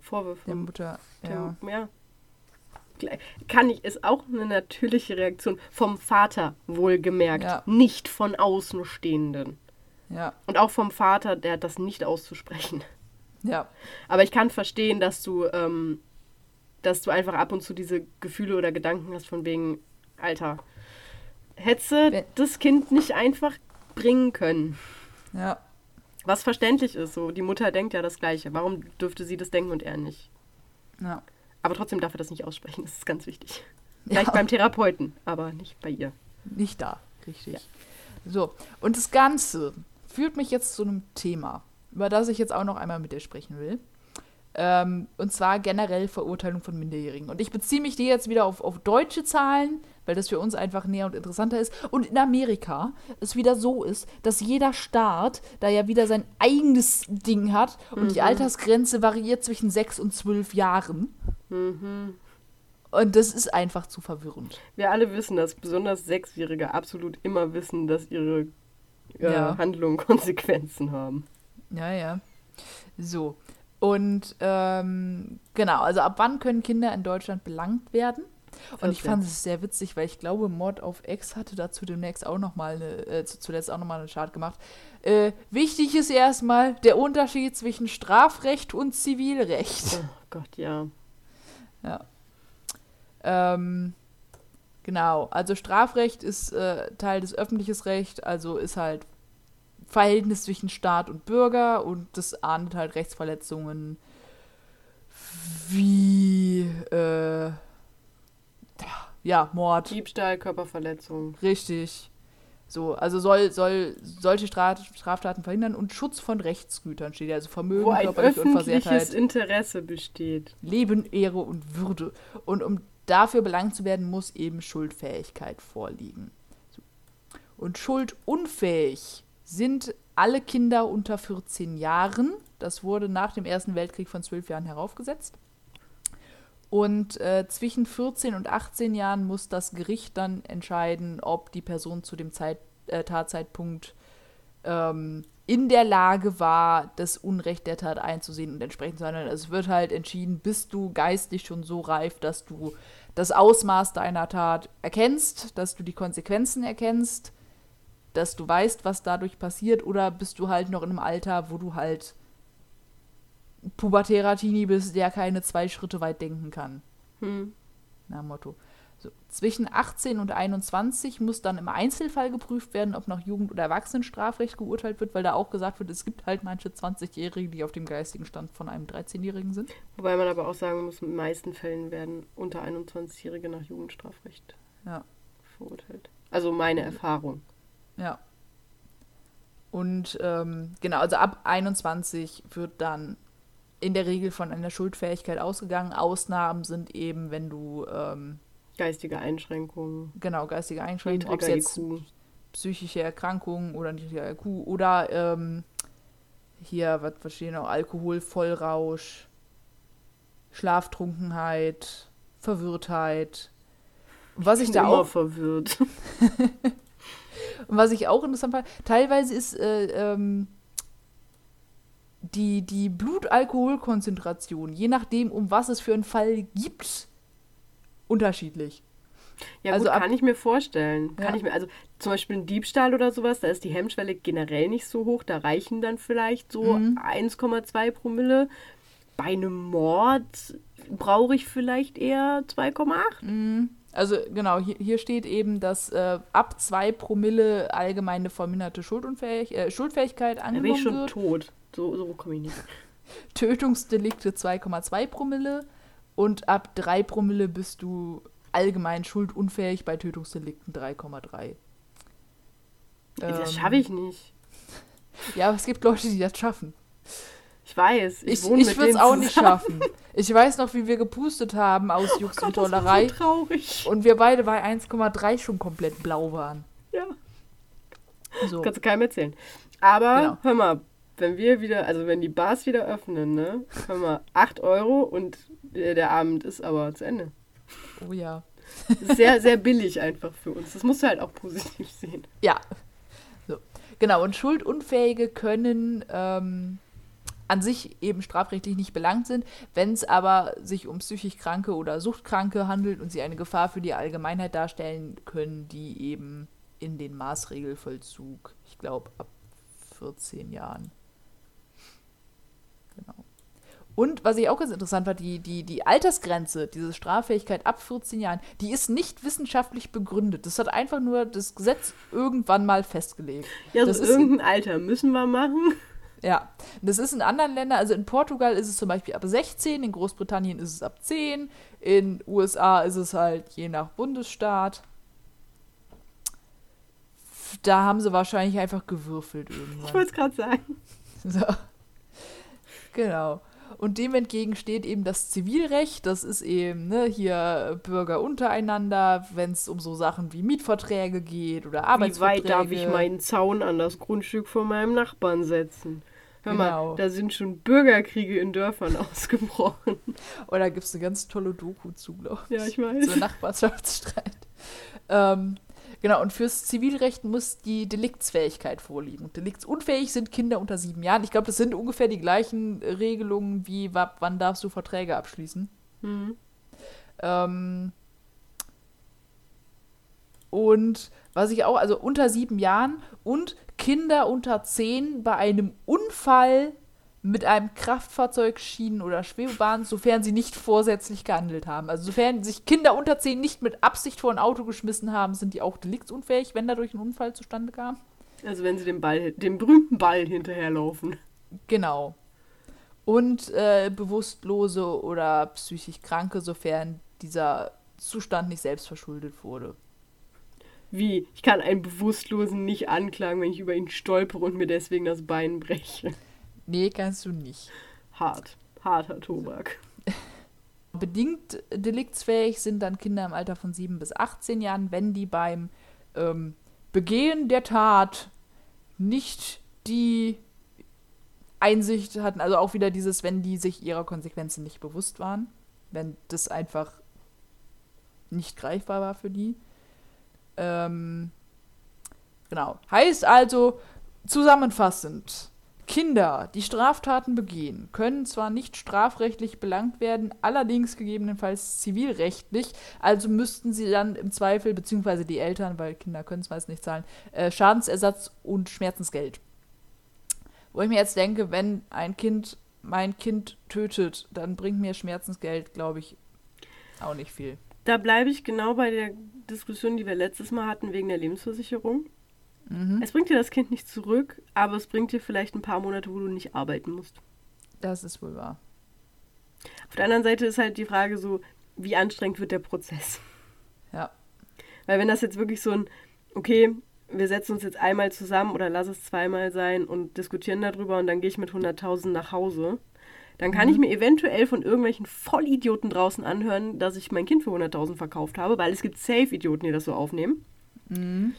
Vorwürfe Der Mutter, ja. Dem- ja. Gle- Kann ich, ist auch eine natürliche Reaktion vom Vater wohlgemerkt, Ja. nicht von Außenstehenden. Ja, Und auch vom Vater, der hat das nicht auszusprechen. ja. Aber ich kann verstehen, dass du, ähm, dass du einfach ab und zu diese Gefühle oder Gedanken hast von wegen, Alter, hätte das Kind nicht einfach bringen können. Ja, Was verständlich ist, so die Mutter denkt ja das Gleiche. Warum dürfte sie das denken und er nicht? ja. Aber trotzdem darf er das nicht aussprechen, das ist ganz wichtig. Ja. Vielleicht beim Therapeuten, aber nicht bei ihr. Nicht da, richtig. So, und das Ganze führt mich jetzt zu einem Thema, über das ich jetzt auch noch einmal mit dir sprechen will. Ähm, und zwar generell Verurteilung von Minderjährigen. Und ich beziehe mich dir jetzt wieder auf, auf deutsche Zahlen, weil das für uns einfach näher und interessanter ist. Und in Amerika es wieder so ist, dass jeder Staat da ja wieder sein eigenes Ding hat und die Altersgrenze variiert zwischen 6 und 12 Jahren. Und das ist einfach zu verwirrend. Wir alle wissen, dass besonders Sechsjährige absolut immer wissen, dass ihre äh, Ja. Handlungen Konsequenzen haben. Ja, ja. So. Und ähm, genau, also ab wann können Kinder in Deutschland belangt werden? Und ich 14. fand es sehr witzig, weil ich glaube, Mord auf Ex hatte dazu demnächst auch noch mal eine, äh, zu- zuletzt auch nochmal eine Chart gemacht. Äh, wichtig ist erstmal der Unterschied zwischen Strafrecht und Zivilrecht. Oh Gott, ja. Ja. Ähm, genau, also Strafrecht ist äh, Teil des öffentlichen Rechts, also ist halt Verhältnis zwischen Staat und Bürger und das ahndet halt Rechtsverletzungen wie äh, ja, Mord, Diebstahl, Körperverletzung. richtig. So, also soll, soll solche Straf Straftaten verhindern und Schutz von Rechtsgütern steht also Vermögen, Wo ein körperliche öffentliches. Interesse besteht. Leben, Ehre und Würde. Und um dafür belangt zu werden, muss eben Schuldfähigkeit vorliegen. So. Und schuldunfähig sind alle Kinder unter 14 Jahren. Das wurde nach dem Ersten Weltkrieg von 12 Jahren heraufgesetzt. Und äh, zwischen 14 und 18 Jahren muss das Gericht dann entscheiden, ob die Person zu dem Zeit, äh, Tatzeitpunkt ähm, in der Lage war, das Unrecht der Tat einzusehen und entsprechend zu handeln. Es wird halt entschieden, bist du geistig schon so reif, dass du das Ausmaß deiner Tat erkennst, dass du die Konsequenzen erkennst, dass du weißt, was dadurch passiert, oder bist du halt noch in einem Alter, wo du halt pubertärer Teenie bist, der keine zwei Schritte weit denken kann. Hm. Na, Motto. So, zwischen 18 und 21 muss dann im Einzelfall geprüft werden, ob nach Jugend- oder Erwachsenenstrafrecht geurteilt wird, weil da auch gesagt wird, es gibt halt manche 20-Jährige, die auf dem geistigen Stand von einem 13-Jährigen sind. Wobei man aber auch sagen muss, in den meisten Fällen werden unter 21-Jährige nach Jugendstrafrecht Ja. verurteilt. Also meine Erfahrung. Ja. Und ähm, genau, also ab 21 wird dann in der Regel von einer Schuldfähigkeit ausgegangen. Ausnahmen sind eben, wenn du ähm, Geistige Einschränkungen, genau geistige Einschränkungen, ob es jetzt IQ. psychische Erkrankungen oder niedriger IQ oder ähm, hier, was steht noch, Alkohol, Vollrausch, Schlaftrunkenheit, Verwirrtheit. Was ich bin da immer auch verwirrt. Und was ich auch interessant fand, teilweise ist äh, ähm, die, die Blutalkoholkonzentration, je nachdem, um was es für einen Fall gibt, unterschiedlich. Ja, Also gut, ab- kann ich mir vorstellen. Kann Ja. ich mir, also zum Beispiel ein Diebstahl oder sowas, da ist die Hemmschwelle generell nicht so hoch. Da reichen dann vielleicht so Mhm. 1,2 Promille. Bei einem Mord brauche ich vielleicht eher 2,8. Also genau, hier, hier steht eben, dass äh, ab 2 Promille allgemeine verminderte Schuldunfähig äh, Schuldfähigkeit Da bin ich angenommen schon wird. tot. So, so komme ich nicht. Tötungsdelikte 2,2 Promille und ab 3 Promille bist du allgemein schuldunfähig bei Tötungsdelikten 3,3. das ähm, schaffe ich nicht. Ja, aber es gibt Leute, die das schaffen. Ich weiß. Ich, ich, ich würde es auch nicht schaffen. Ich weiß noch, wie wir gepustet haben aus oh Jux Gott, und Tollerei. Das war so traurig. Und wir beide bei 1,3 schon komplett blau waren. Ja. So. Kannst du keinem erzählen. Aber genau. hör mal, wenn wir wieder, also wenn die Bars wieder öffnen, ne, hör mal, 8 Euro und der, Abend ist aber zu Ende. Oh ja. Sehr, sehr billig einfach für uns. Das musst du halt auch positiv sehen. Ja. So. Genau, und Schuldunfähige können ähm, an sich eben strafrechtlich nicht belangt sind. Wenn es aber sich um psychisch Kranke oder Suchtkranke handelt und sie eine Gefahr für die Allgemeinheit darstellen, können die eben in den Maßregelvollzug, ich glaube, ab 14 Jahren. Genau. Und was ich auch ganz interessant war, die, die, die Altersgrenze, diese Straffähigkeit ab 14 Jahren, die ist nicht wissenschaftlich begründet. Das hat einfach nur das Gesetz irgendwann mal festgelegt. Ja, das ist irgendein Alter müssen wir machen. Ja, das ist in anderen Ländern, also in Portugal ist es zum Beispiel ab 16, in Großbritannien ist es ab 10, in USA ist es halt je nach Bundesstaat. Da haben sie wahrscheinlich einfach gewürfelt irgendwann. Ich wollte es gerade sagen. So. Genau. Und dem entgegen steht eben das Zivilrecht. Das ist eben ne, hier Bürger untereinander, wenn es um so Sachen wie Mietverträge geht oder Arbeitsverträge. Wie weit darf ich meinen Zaun an das Grundstück von meinem Nachbarn setzen? Hör genau. mal, da sind schon Bürgerkriege in Dörfern ausgebrochen. Oder oh, gibt es eine ganz tolle Doku zu, glaube ich. Ja, ich weiß. So Nachbarschaftsstreit. Ähm, Genau, und fürs Zivilrecht muss die Deliktsfähigkeit vorliegen. Deliktsunfähig sind Kinder unter sieben Jahren. Ich glaube, das sind ungefähr die gleichen Regelungen wie wann darfst du Verträge abschließen. Mhm. Ähm, und was ich auch, also unter sieben Jahren und Kinder unter zehn bei einem Unfall mit einem Kraftfahrzeug, Schienen oder Schwebebahn, sofern sie nicht vorsätzlich gehandelt haben. Also sofern sich Kinder unter 10 nicht mit Absicht vor ein Auto geschmissen haben, sind die auch deliktsunfähig, wenn dadurch ein Unfall zustande kam. Also wenn sie dem Ball, dem berühmten Ball hinterherlaufen. Genau. Und äh, Bewusstlose oder psychisch Kranke, sofern dieser Zustand nicht selbst verschuldet wurde. Wie? Ich kann einen Bewusstlosen nicht anklagen, wenn ich über ihn stolpere und mir deswegen das Bein breche. Nee, kannst du nicht. Hart. Harter Tobak. Bedingt deliktsfähig sind dann Kinder im Alter von 7 bis 18 Jahren, wenn die beim ähm, Begehen der Tat nicht die Einsicht hatten, also auch wieder dieses, wenn die sich ihrer Konsequenzen nicht bewusst waren, wenn das einfach nicht greifbar war für die. Ähm, genau. Heißt also, zusammenfassend, Kinder, die Straftaten begehen, können zwar nicht strafrechtlich belangt werden, allerdings gegebenenfalls zivilrechtlich, also müssten sie dann im Zweifel, beziehungsweise die Eltern, weil Kinder können es meist nicht zahlen, äh, Schadensersatz und Schmerzensgeld. Wo ich mir jetzt denke, wenn ein Kind mein Kind tötet, dann bringt mir Schmerzensgeld, glaube ich, auch nicht viel. Da bleibe ich genau bei der Diskussion, die wir letztes Mal hatten wegen der Lebensversicherung. Mhm. Es bringt dir das Kind nicht zurück, aber es bringt dir vielleicht ein paar Monate, wo du nicht arbeiten musst. Das ist wohl wahr. Auf der anderen Seite ist halt die Frage so, wie anstrengend wird der Prozess? Ja. Weil wenn das jetzt wirklich so ein, okay, wir setzen uns jetzt einmal zusammen oder lass es zweimal sein und diskutieren darüber und dann gehe ich mit 100.000 nach Hause, dann kann mhm. ich mir eventuell von irgendwelchen Vollidioten draußen anhören, dass ich mein Kind für 100.000 verkauft habe, weil es gibt Safe-Idioten, die das so aufnehmen. Mhm.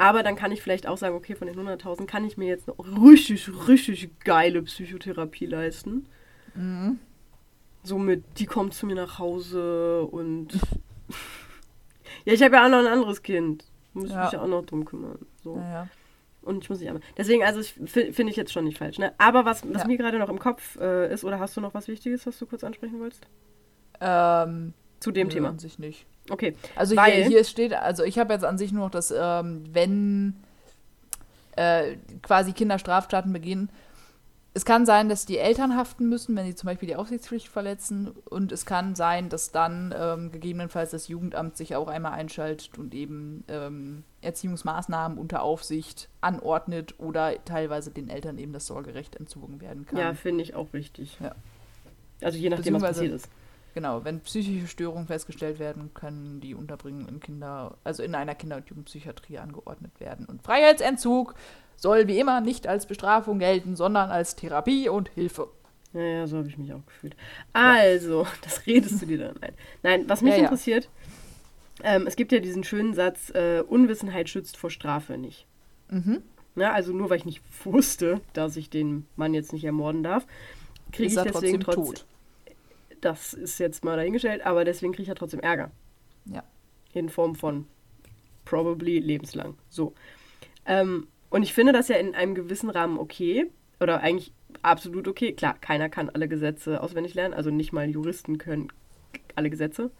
Aber dann kann ich vielleicht auch sagen, okay, von den 100.000 kann ich mir jetzt eine richtig, richtig geile Psychotherapie leisten. Mhm. Somit, die kommt zu mir nach Hause und. ja, ich habe ja auch noch ein anderes Kind. Muss ja. mich ja auch noch drum kümmern. So. Ja, ja. Und ich muss nicht einmal. Deswegen, also finde ich jetzt schon nicht falsch. Ne? Aber was, was mir gerade noch im Kopf äh, ist, oder hast du noch was Wichtiges, was du kurz ansprechen wolltest? Ähm, Zu dem Thema. An sich nicht. Okay. Also Weil, hier, hier steht, also ich habe jetzt an sich nur noch das, ähm, wenn äh, quasi Kinder Straftaten begehen, es kann sein, dass die Eltern haften müssen, wenn sie zum Beispiel die Aufsichtspflicht verletzen. Und es kann sein, dass dann ähm, gegebenenfalls das Jugendamt sich auch einmal einschaltet und eben ähm, Erziehungsmaßnahmen unter Aufsicht anordnet oder teilweise den Eltern eben das Sorgerecht entzogen werden kann. Ja, finde ich auch wichtig. Ja. Also je nachdem, was passiert ist. Genau, wenn psychische Störungen festgestellt werden, können die Unterbringung in Kinder, also in einer Kinder- und Jugendpsychiatrie angeordnet werden. Und Freiheitsentzug soll wie immer nicht als Bestrafung gelten, sondern als Therapie und Hilfe. Ja, ja, so habe ich mich auch gefühlt. Also, das redest du dir dann ein. Nein, was mich Ja, interessiert, ähm, es gibt ja diesen schönen Satz, äh, Unwissenheit schützt vor Strafe nicht. Mhm. Na, also nur weil ich nicht wusste, dass ich den Mann jetzt nicht ermorden darf, kriege ich deswegen trotzdem trotzdem. tot. Das ist jetzt mal dahingestellt, aber deswegen kriege ich ja trotzdem Ärger. Ja. In Form von probably lebenslang. So. Ähm, und ich finde das ja in einem gewissen Rahmen okay. Oder eigentlich absolut okay. Klar, keiner kann alle Gesetze auswendig lernen. Also nicht mal Juristen können alle Gesetze.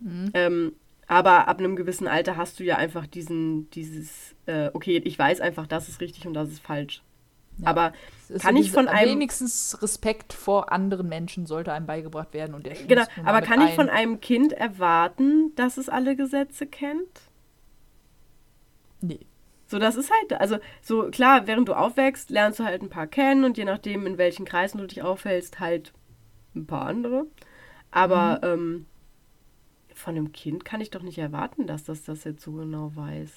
Mhm. Ähm, aber ab einem gewissen Alter hast du ja einfach diesen, dieses, äh, okay, ich weiß einfach, das ist richtig und das ist falsch. Ja. Aber Kann so ich von einem- Wenigstens Respekt vor anderen Menschen sollte einem beigebracht werden. Und der Genau, nun mal aber kann ich von ein. einem Kind erwarten, dass es alle Gesetze kennt? Nee. So, das ist halt, also so klar, während du aufwächst, lernst du halt ein paar kennen und je nachdem, in welchen Kreisen du dich aufhältst, halt ein paar andere. Aber ähm, von einem Kind kann ich doch nicht erwarten, dass das das jetzt so genau weiß.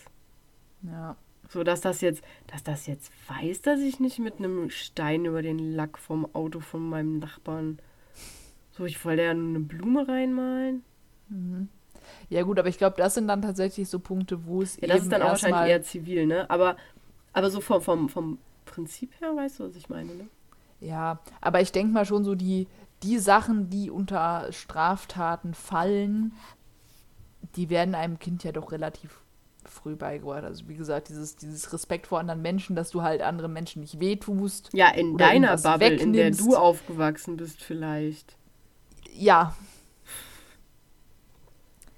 Ja. So, dass das jetzt, dass das jetzt weiß, dass ich nicht mit einem Stein über den Lack vom Auto von meinem Nachbarn. So, ich wollte ja nur eine Blume reinmalen. Ja, gut, aber ich glaube, das sind dann tatsächlich so Punkte, wo es Ja, das ist dann auch wahrscheinlich eher zivil, ne? Aber, aber so vom, vom, vom Prinzip her, weißt du, was ich meine, ne? Ja, aber ich denke mal schon so, die, die Sachen, die unter Straftaten fallen, die werden einem Kind ja doch relativ früh beigebracht. Also wie gesagt, dieses, dieses Respekt vor anderen Menschen, dass du halt anderen Menschen nicht wehtust. Ja, in deiner Bubble, in der wegnimmst. du aufgewachsen bist, vielleicht. Ja,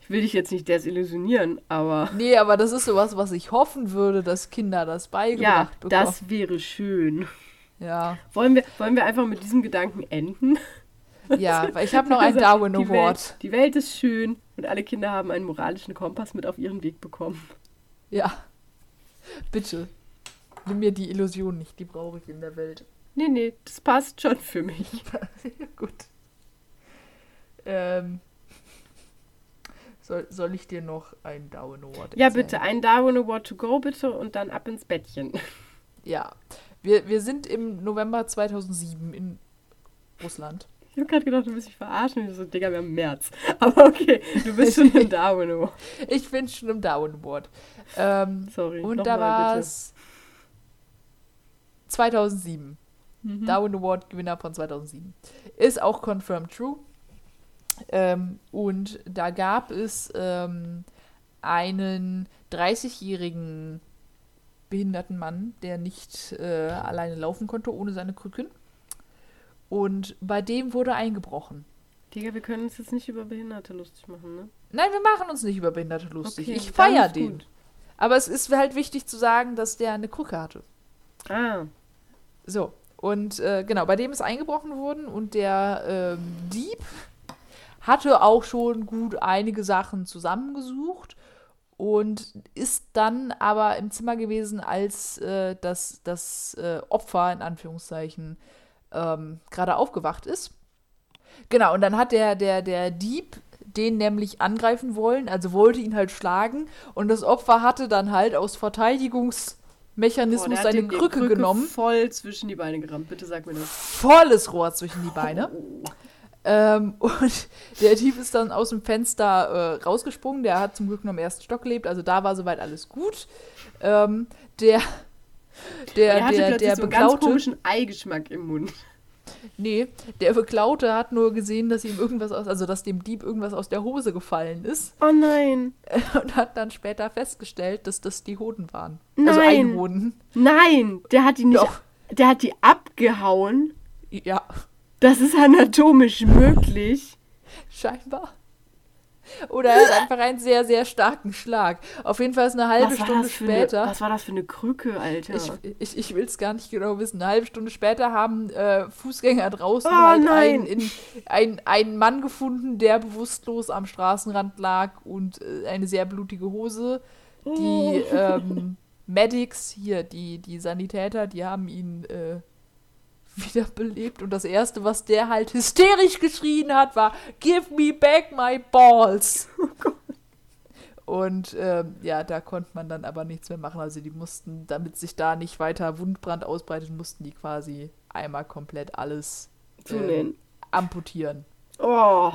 Ich will dich jetzt nicht desillusionieren, aber nee, aber das ist sowas, was ich hoffen würde, dass Kinder das ja, beigebracht bekommen. das wäre schön. Ja, Wollen wir, wollen wir einfach mit diesem Gedanken enden? ja, weil ich habe noch einen Also, Darwin die Award. Welt, die Welt ist schön und alle Kinder haben einen moralischen Kompass mit auf ihren Weg bekommen. Ja. Bitte. Nimm mir die Illusion nicht, die brauche ich in der Welt. Nee, nee, das passt schon für mich. Gut. Ähm, soll, soll ich dir noch einen Darwin Award Ja, erzählen? bitte, ein Darwin Award to go, bitte, und dann ab ins Bettchen. Ja. Wir, wir sind im November 2007 in Russland. Ich habe gerade gedacht, du willst mich verarschen. Ich so, Digga, wir haben März. Aber okay, du bist schon im Darwin Award. Ich bin schon im Darwin Award. Ähm, Sorry. und da war es 2007. Mhm. Darwin Award Gewinner von 2007. Ist auch confirmed true. Ähm, und da gab es ähm, einen 30-jährigen behinderten Mann, der nicht äh, alleine laufen konnte ohne seine Krücken. Und bei dem wurde eingebrochen. Digga, wir können uns jetzt nicht über Behinderte lustig machen, ne? Nein, wir machen uns nicht über Behinderte lustig. Okay, ich feiere ist den. gut. Aber es ist halt wichtig zu sagen, dass der eine Krücke hatte. Ah, So, und äh, genau, bei dem ist eingebrochen worden und der ähm, Dieb hatte auch schon gut einige Sachen zusammengesucht und ist dann aber im Zimmer gewesen, als äh, das, das äh, Opfer in Anführungszeichen ähm, gerade aufgewacht ist. Genau, und dann hat der, der, der Dieb den nämlich angreifen wollen, also wollte ihn halt schlagen und das Opfer hatte dann halt aus Verteidigungsmechanismus Boah, seine Krücke, Krücke genommen voll zwischen die Beine gerammt. Bitte sag mir das. volles Rohr zwischen die Beine. Ähm, und der Dieb ist dann aus dem Fenster äh, rausgesprungen. Der hat zum Glück noch im ersten Stock gelebt, also da war soweit alles gut. Ähm, der der, er hatte der, plötzlich der so einen ganz Beklaute, komischen Eigeschmack im Mund. nee, der Beklaute hat nur gesehen, dass ihm irgendwas aus, also dass dem Dieb irgendwas aus der Hose gefallen ist Oh nein. und hat dann später festgestellt, dass das die Hoden waren. Nein. Also ein Hoden. Nein, der hat die nicht. Doch. Der hat die abgehauen. Ja, Das ist anatomisch möglich. Scheinbar. Oder er hat einfach einen sehr, sehr starken Schlag. Auf jeden Fall ist eine halbe Stunde später. Eine, was war das für eine Krücke, Alter? Ich, ich, ich will es gar nicht genau wissen. Eine halbe Stunde später haben äh, Fußgänger draußen Oh, halt nein. einen, in, ein, einen Mann gefunden, der bewusstlos am Straßenrand lag und äh, eine sehr blutige Hose. Oh. Die ähm, Medics hier, die, die Sanitäter, die haben ihn äh, wiederbelebt. Und das Erste, was der halt hysterisch geschrien hat, war, Give me back my balls. Oh Gott. Und ähm, ja, da konnte man dann aber nichts mehr machen. Also die mussten, damit sich da nicht weiter Wundbrand ausbreitet, mussten die quasi einmal komplett alles äh, amputieren. Oh.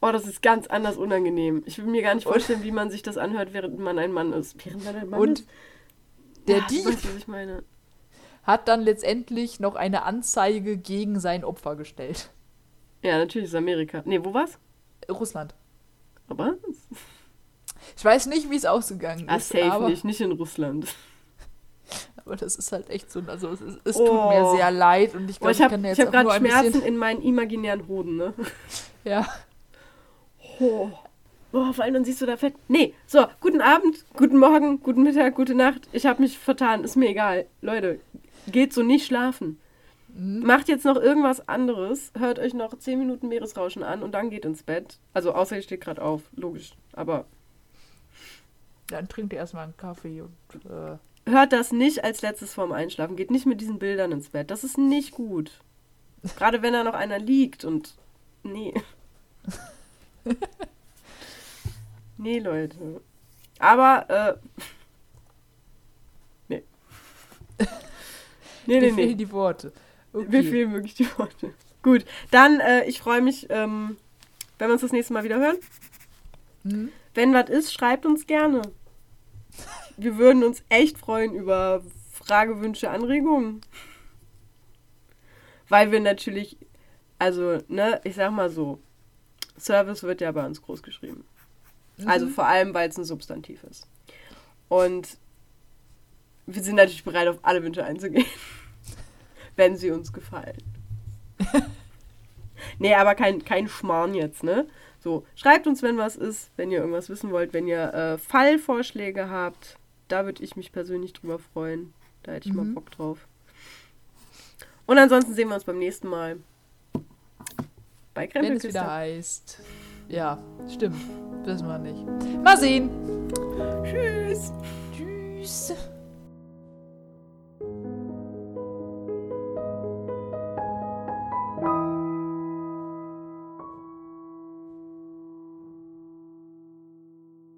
Oh, das ist ganz anders unangenehm. Ich will mir gar nicht vorstellen, wie man sich das anhört, während man ein Mann ist. Während man ein Mann Und ist. der Ja, Dieb weißt du, was ich meine? Hat dann letztendlich noch eine Anzeige gegen sein Opfer gestellt. Ja, natürlich ist Amerika. Nee, wo war's? Russland. Aber? Ich weiß nicht, wie es ausgegangen Ah, ist, safe aber, nicht, nicht in Russland. aber das ist halt echt so. Also es, es tut Oh. mir sehr leid und ich Oh, glaube, ich habe kann ich jetzt hab auch gerade Schmerzen in meinen imaginären Hoden, ne? Ja. Oh. Boah, vor allem dann siehst du da fett. Nee, so, guten Abend, guten Morgen, guten Mittag, gute Nacht. Ich habe mich vertan, ist mir egal. Leute, geht so nicht schlafen. Mhm. Macht jetzt noch irgendwas anderes, hört euch noch 10 Minuten Meeresrauschen an und dann geht ins Bett. Also außer ihr steht gerade auf, logisch. Aber Dann trinkt ihr erstmal einen Kaffee und äh, hört das nicht als letztes vorm Einschlafen. Geht nicht mit diesen Bildern ins Bett. Das ist nicht gut. Gerade wenn da noch einer liegt und. Nee. nee, Leute. Aber, äh. Nee. Nee, nee, mir fehlen nee. die Worte. Mir Okay. fehlen wirklich die Worte. Gut, dann, äh, ich freue mich, ähm, wenn wir uns das nächste Mal wieder hören. Hm? Wenn was ist, schreibt uns gerne. Wir würden uns echt freuen über Fragewünsche, Anregungen. Weil wir natürlich, also, ne, ich sag mal so, Service wird ja bei uns groß geschrieben. Also Mhm. vor allem, weil es ein Substantiv ist. Und wir sind natürlich bereit, auf alle Wünsche einzugehen, wenn sie uns gefallen. nee, aber kein, kein Schmarrn jetzt, ne? So, schreibt uns, wenn was ist, wenn ihr irgendwas wissen wollt, wenn ihr äh, Fallvorschläge habt. Da würde ich mich persönlich drüber freuen. Da hätte ich mal Mhm. Bock drauf. Und ansonsten sehen wir uns beim nächsten Mal. Bei Wenn es wieder heißt. Ja, stimmt. Wissen wir nicht. Mal sehen. Tschüss. Tschüss.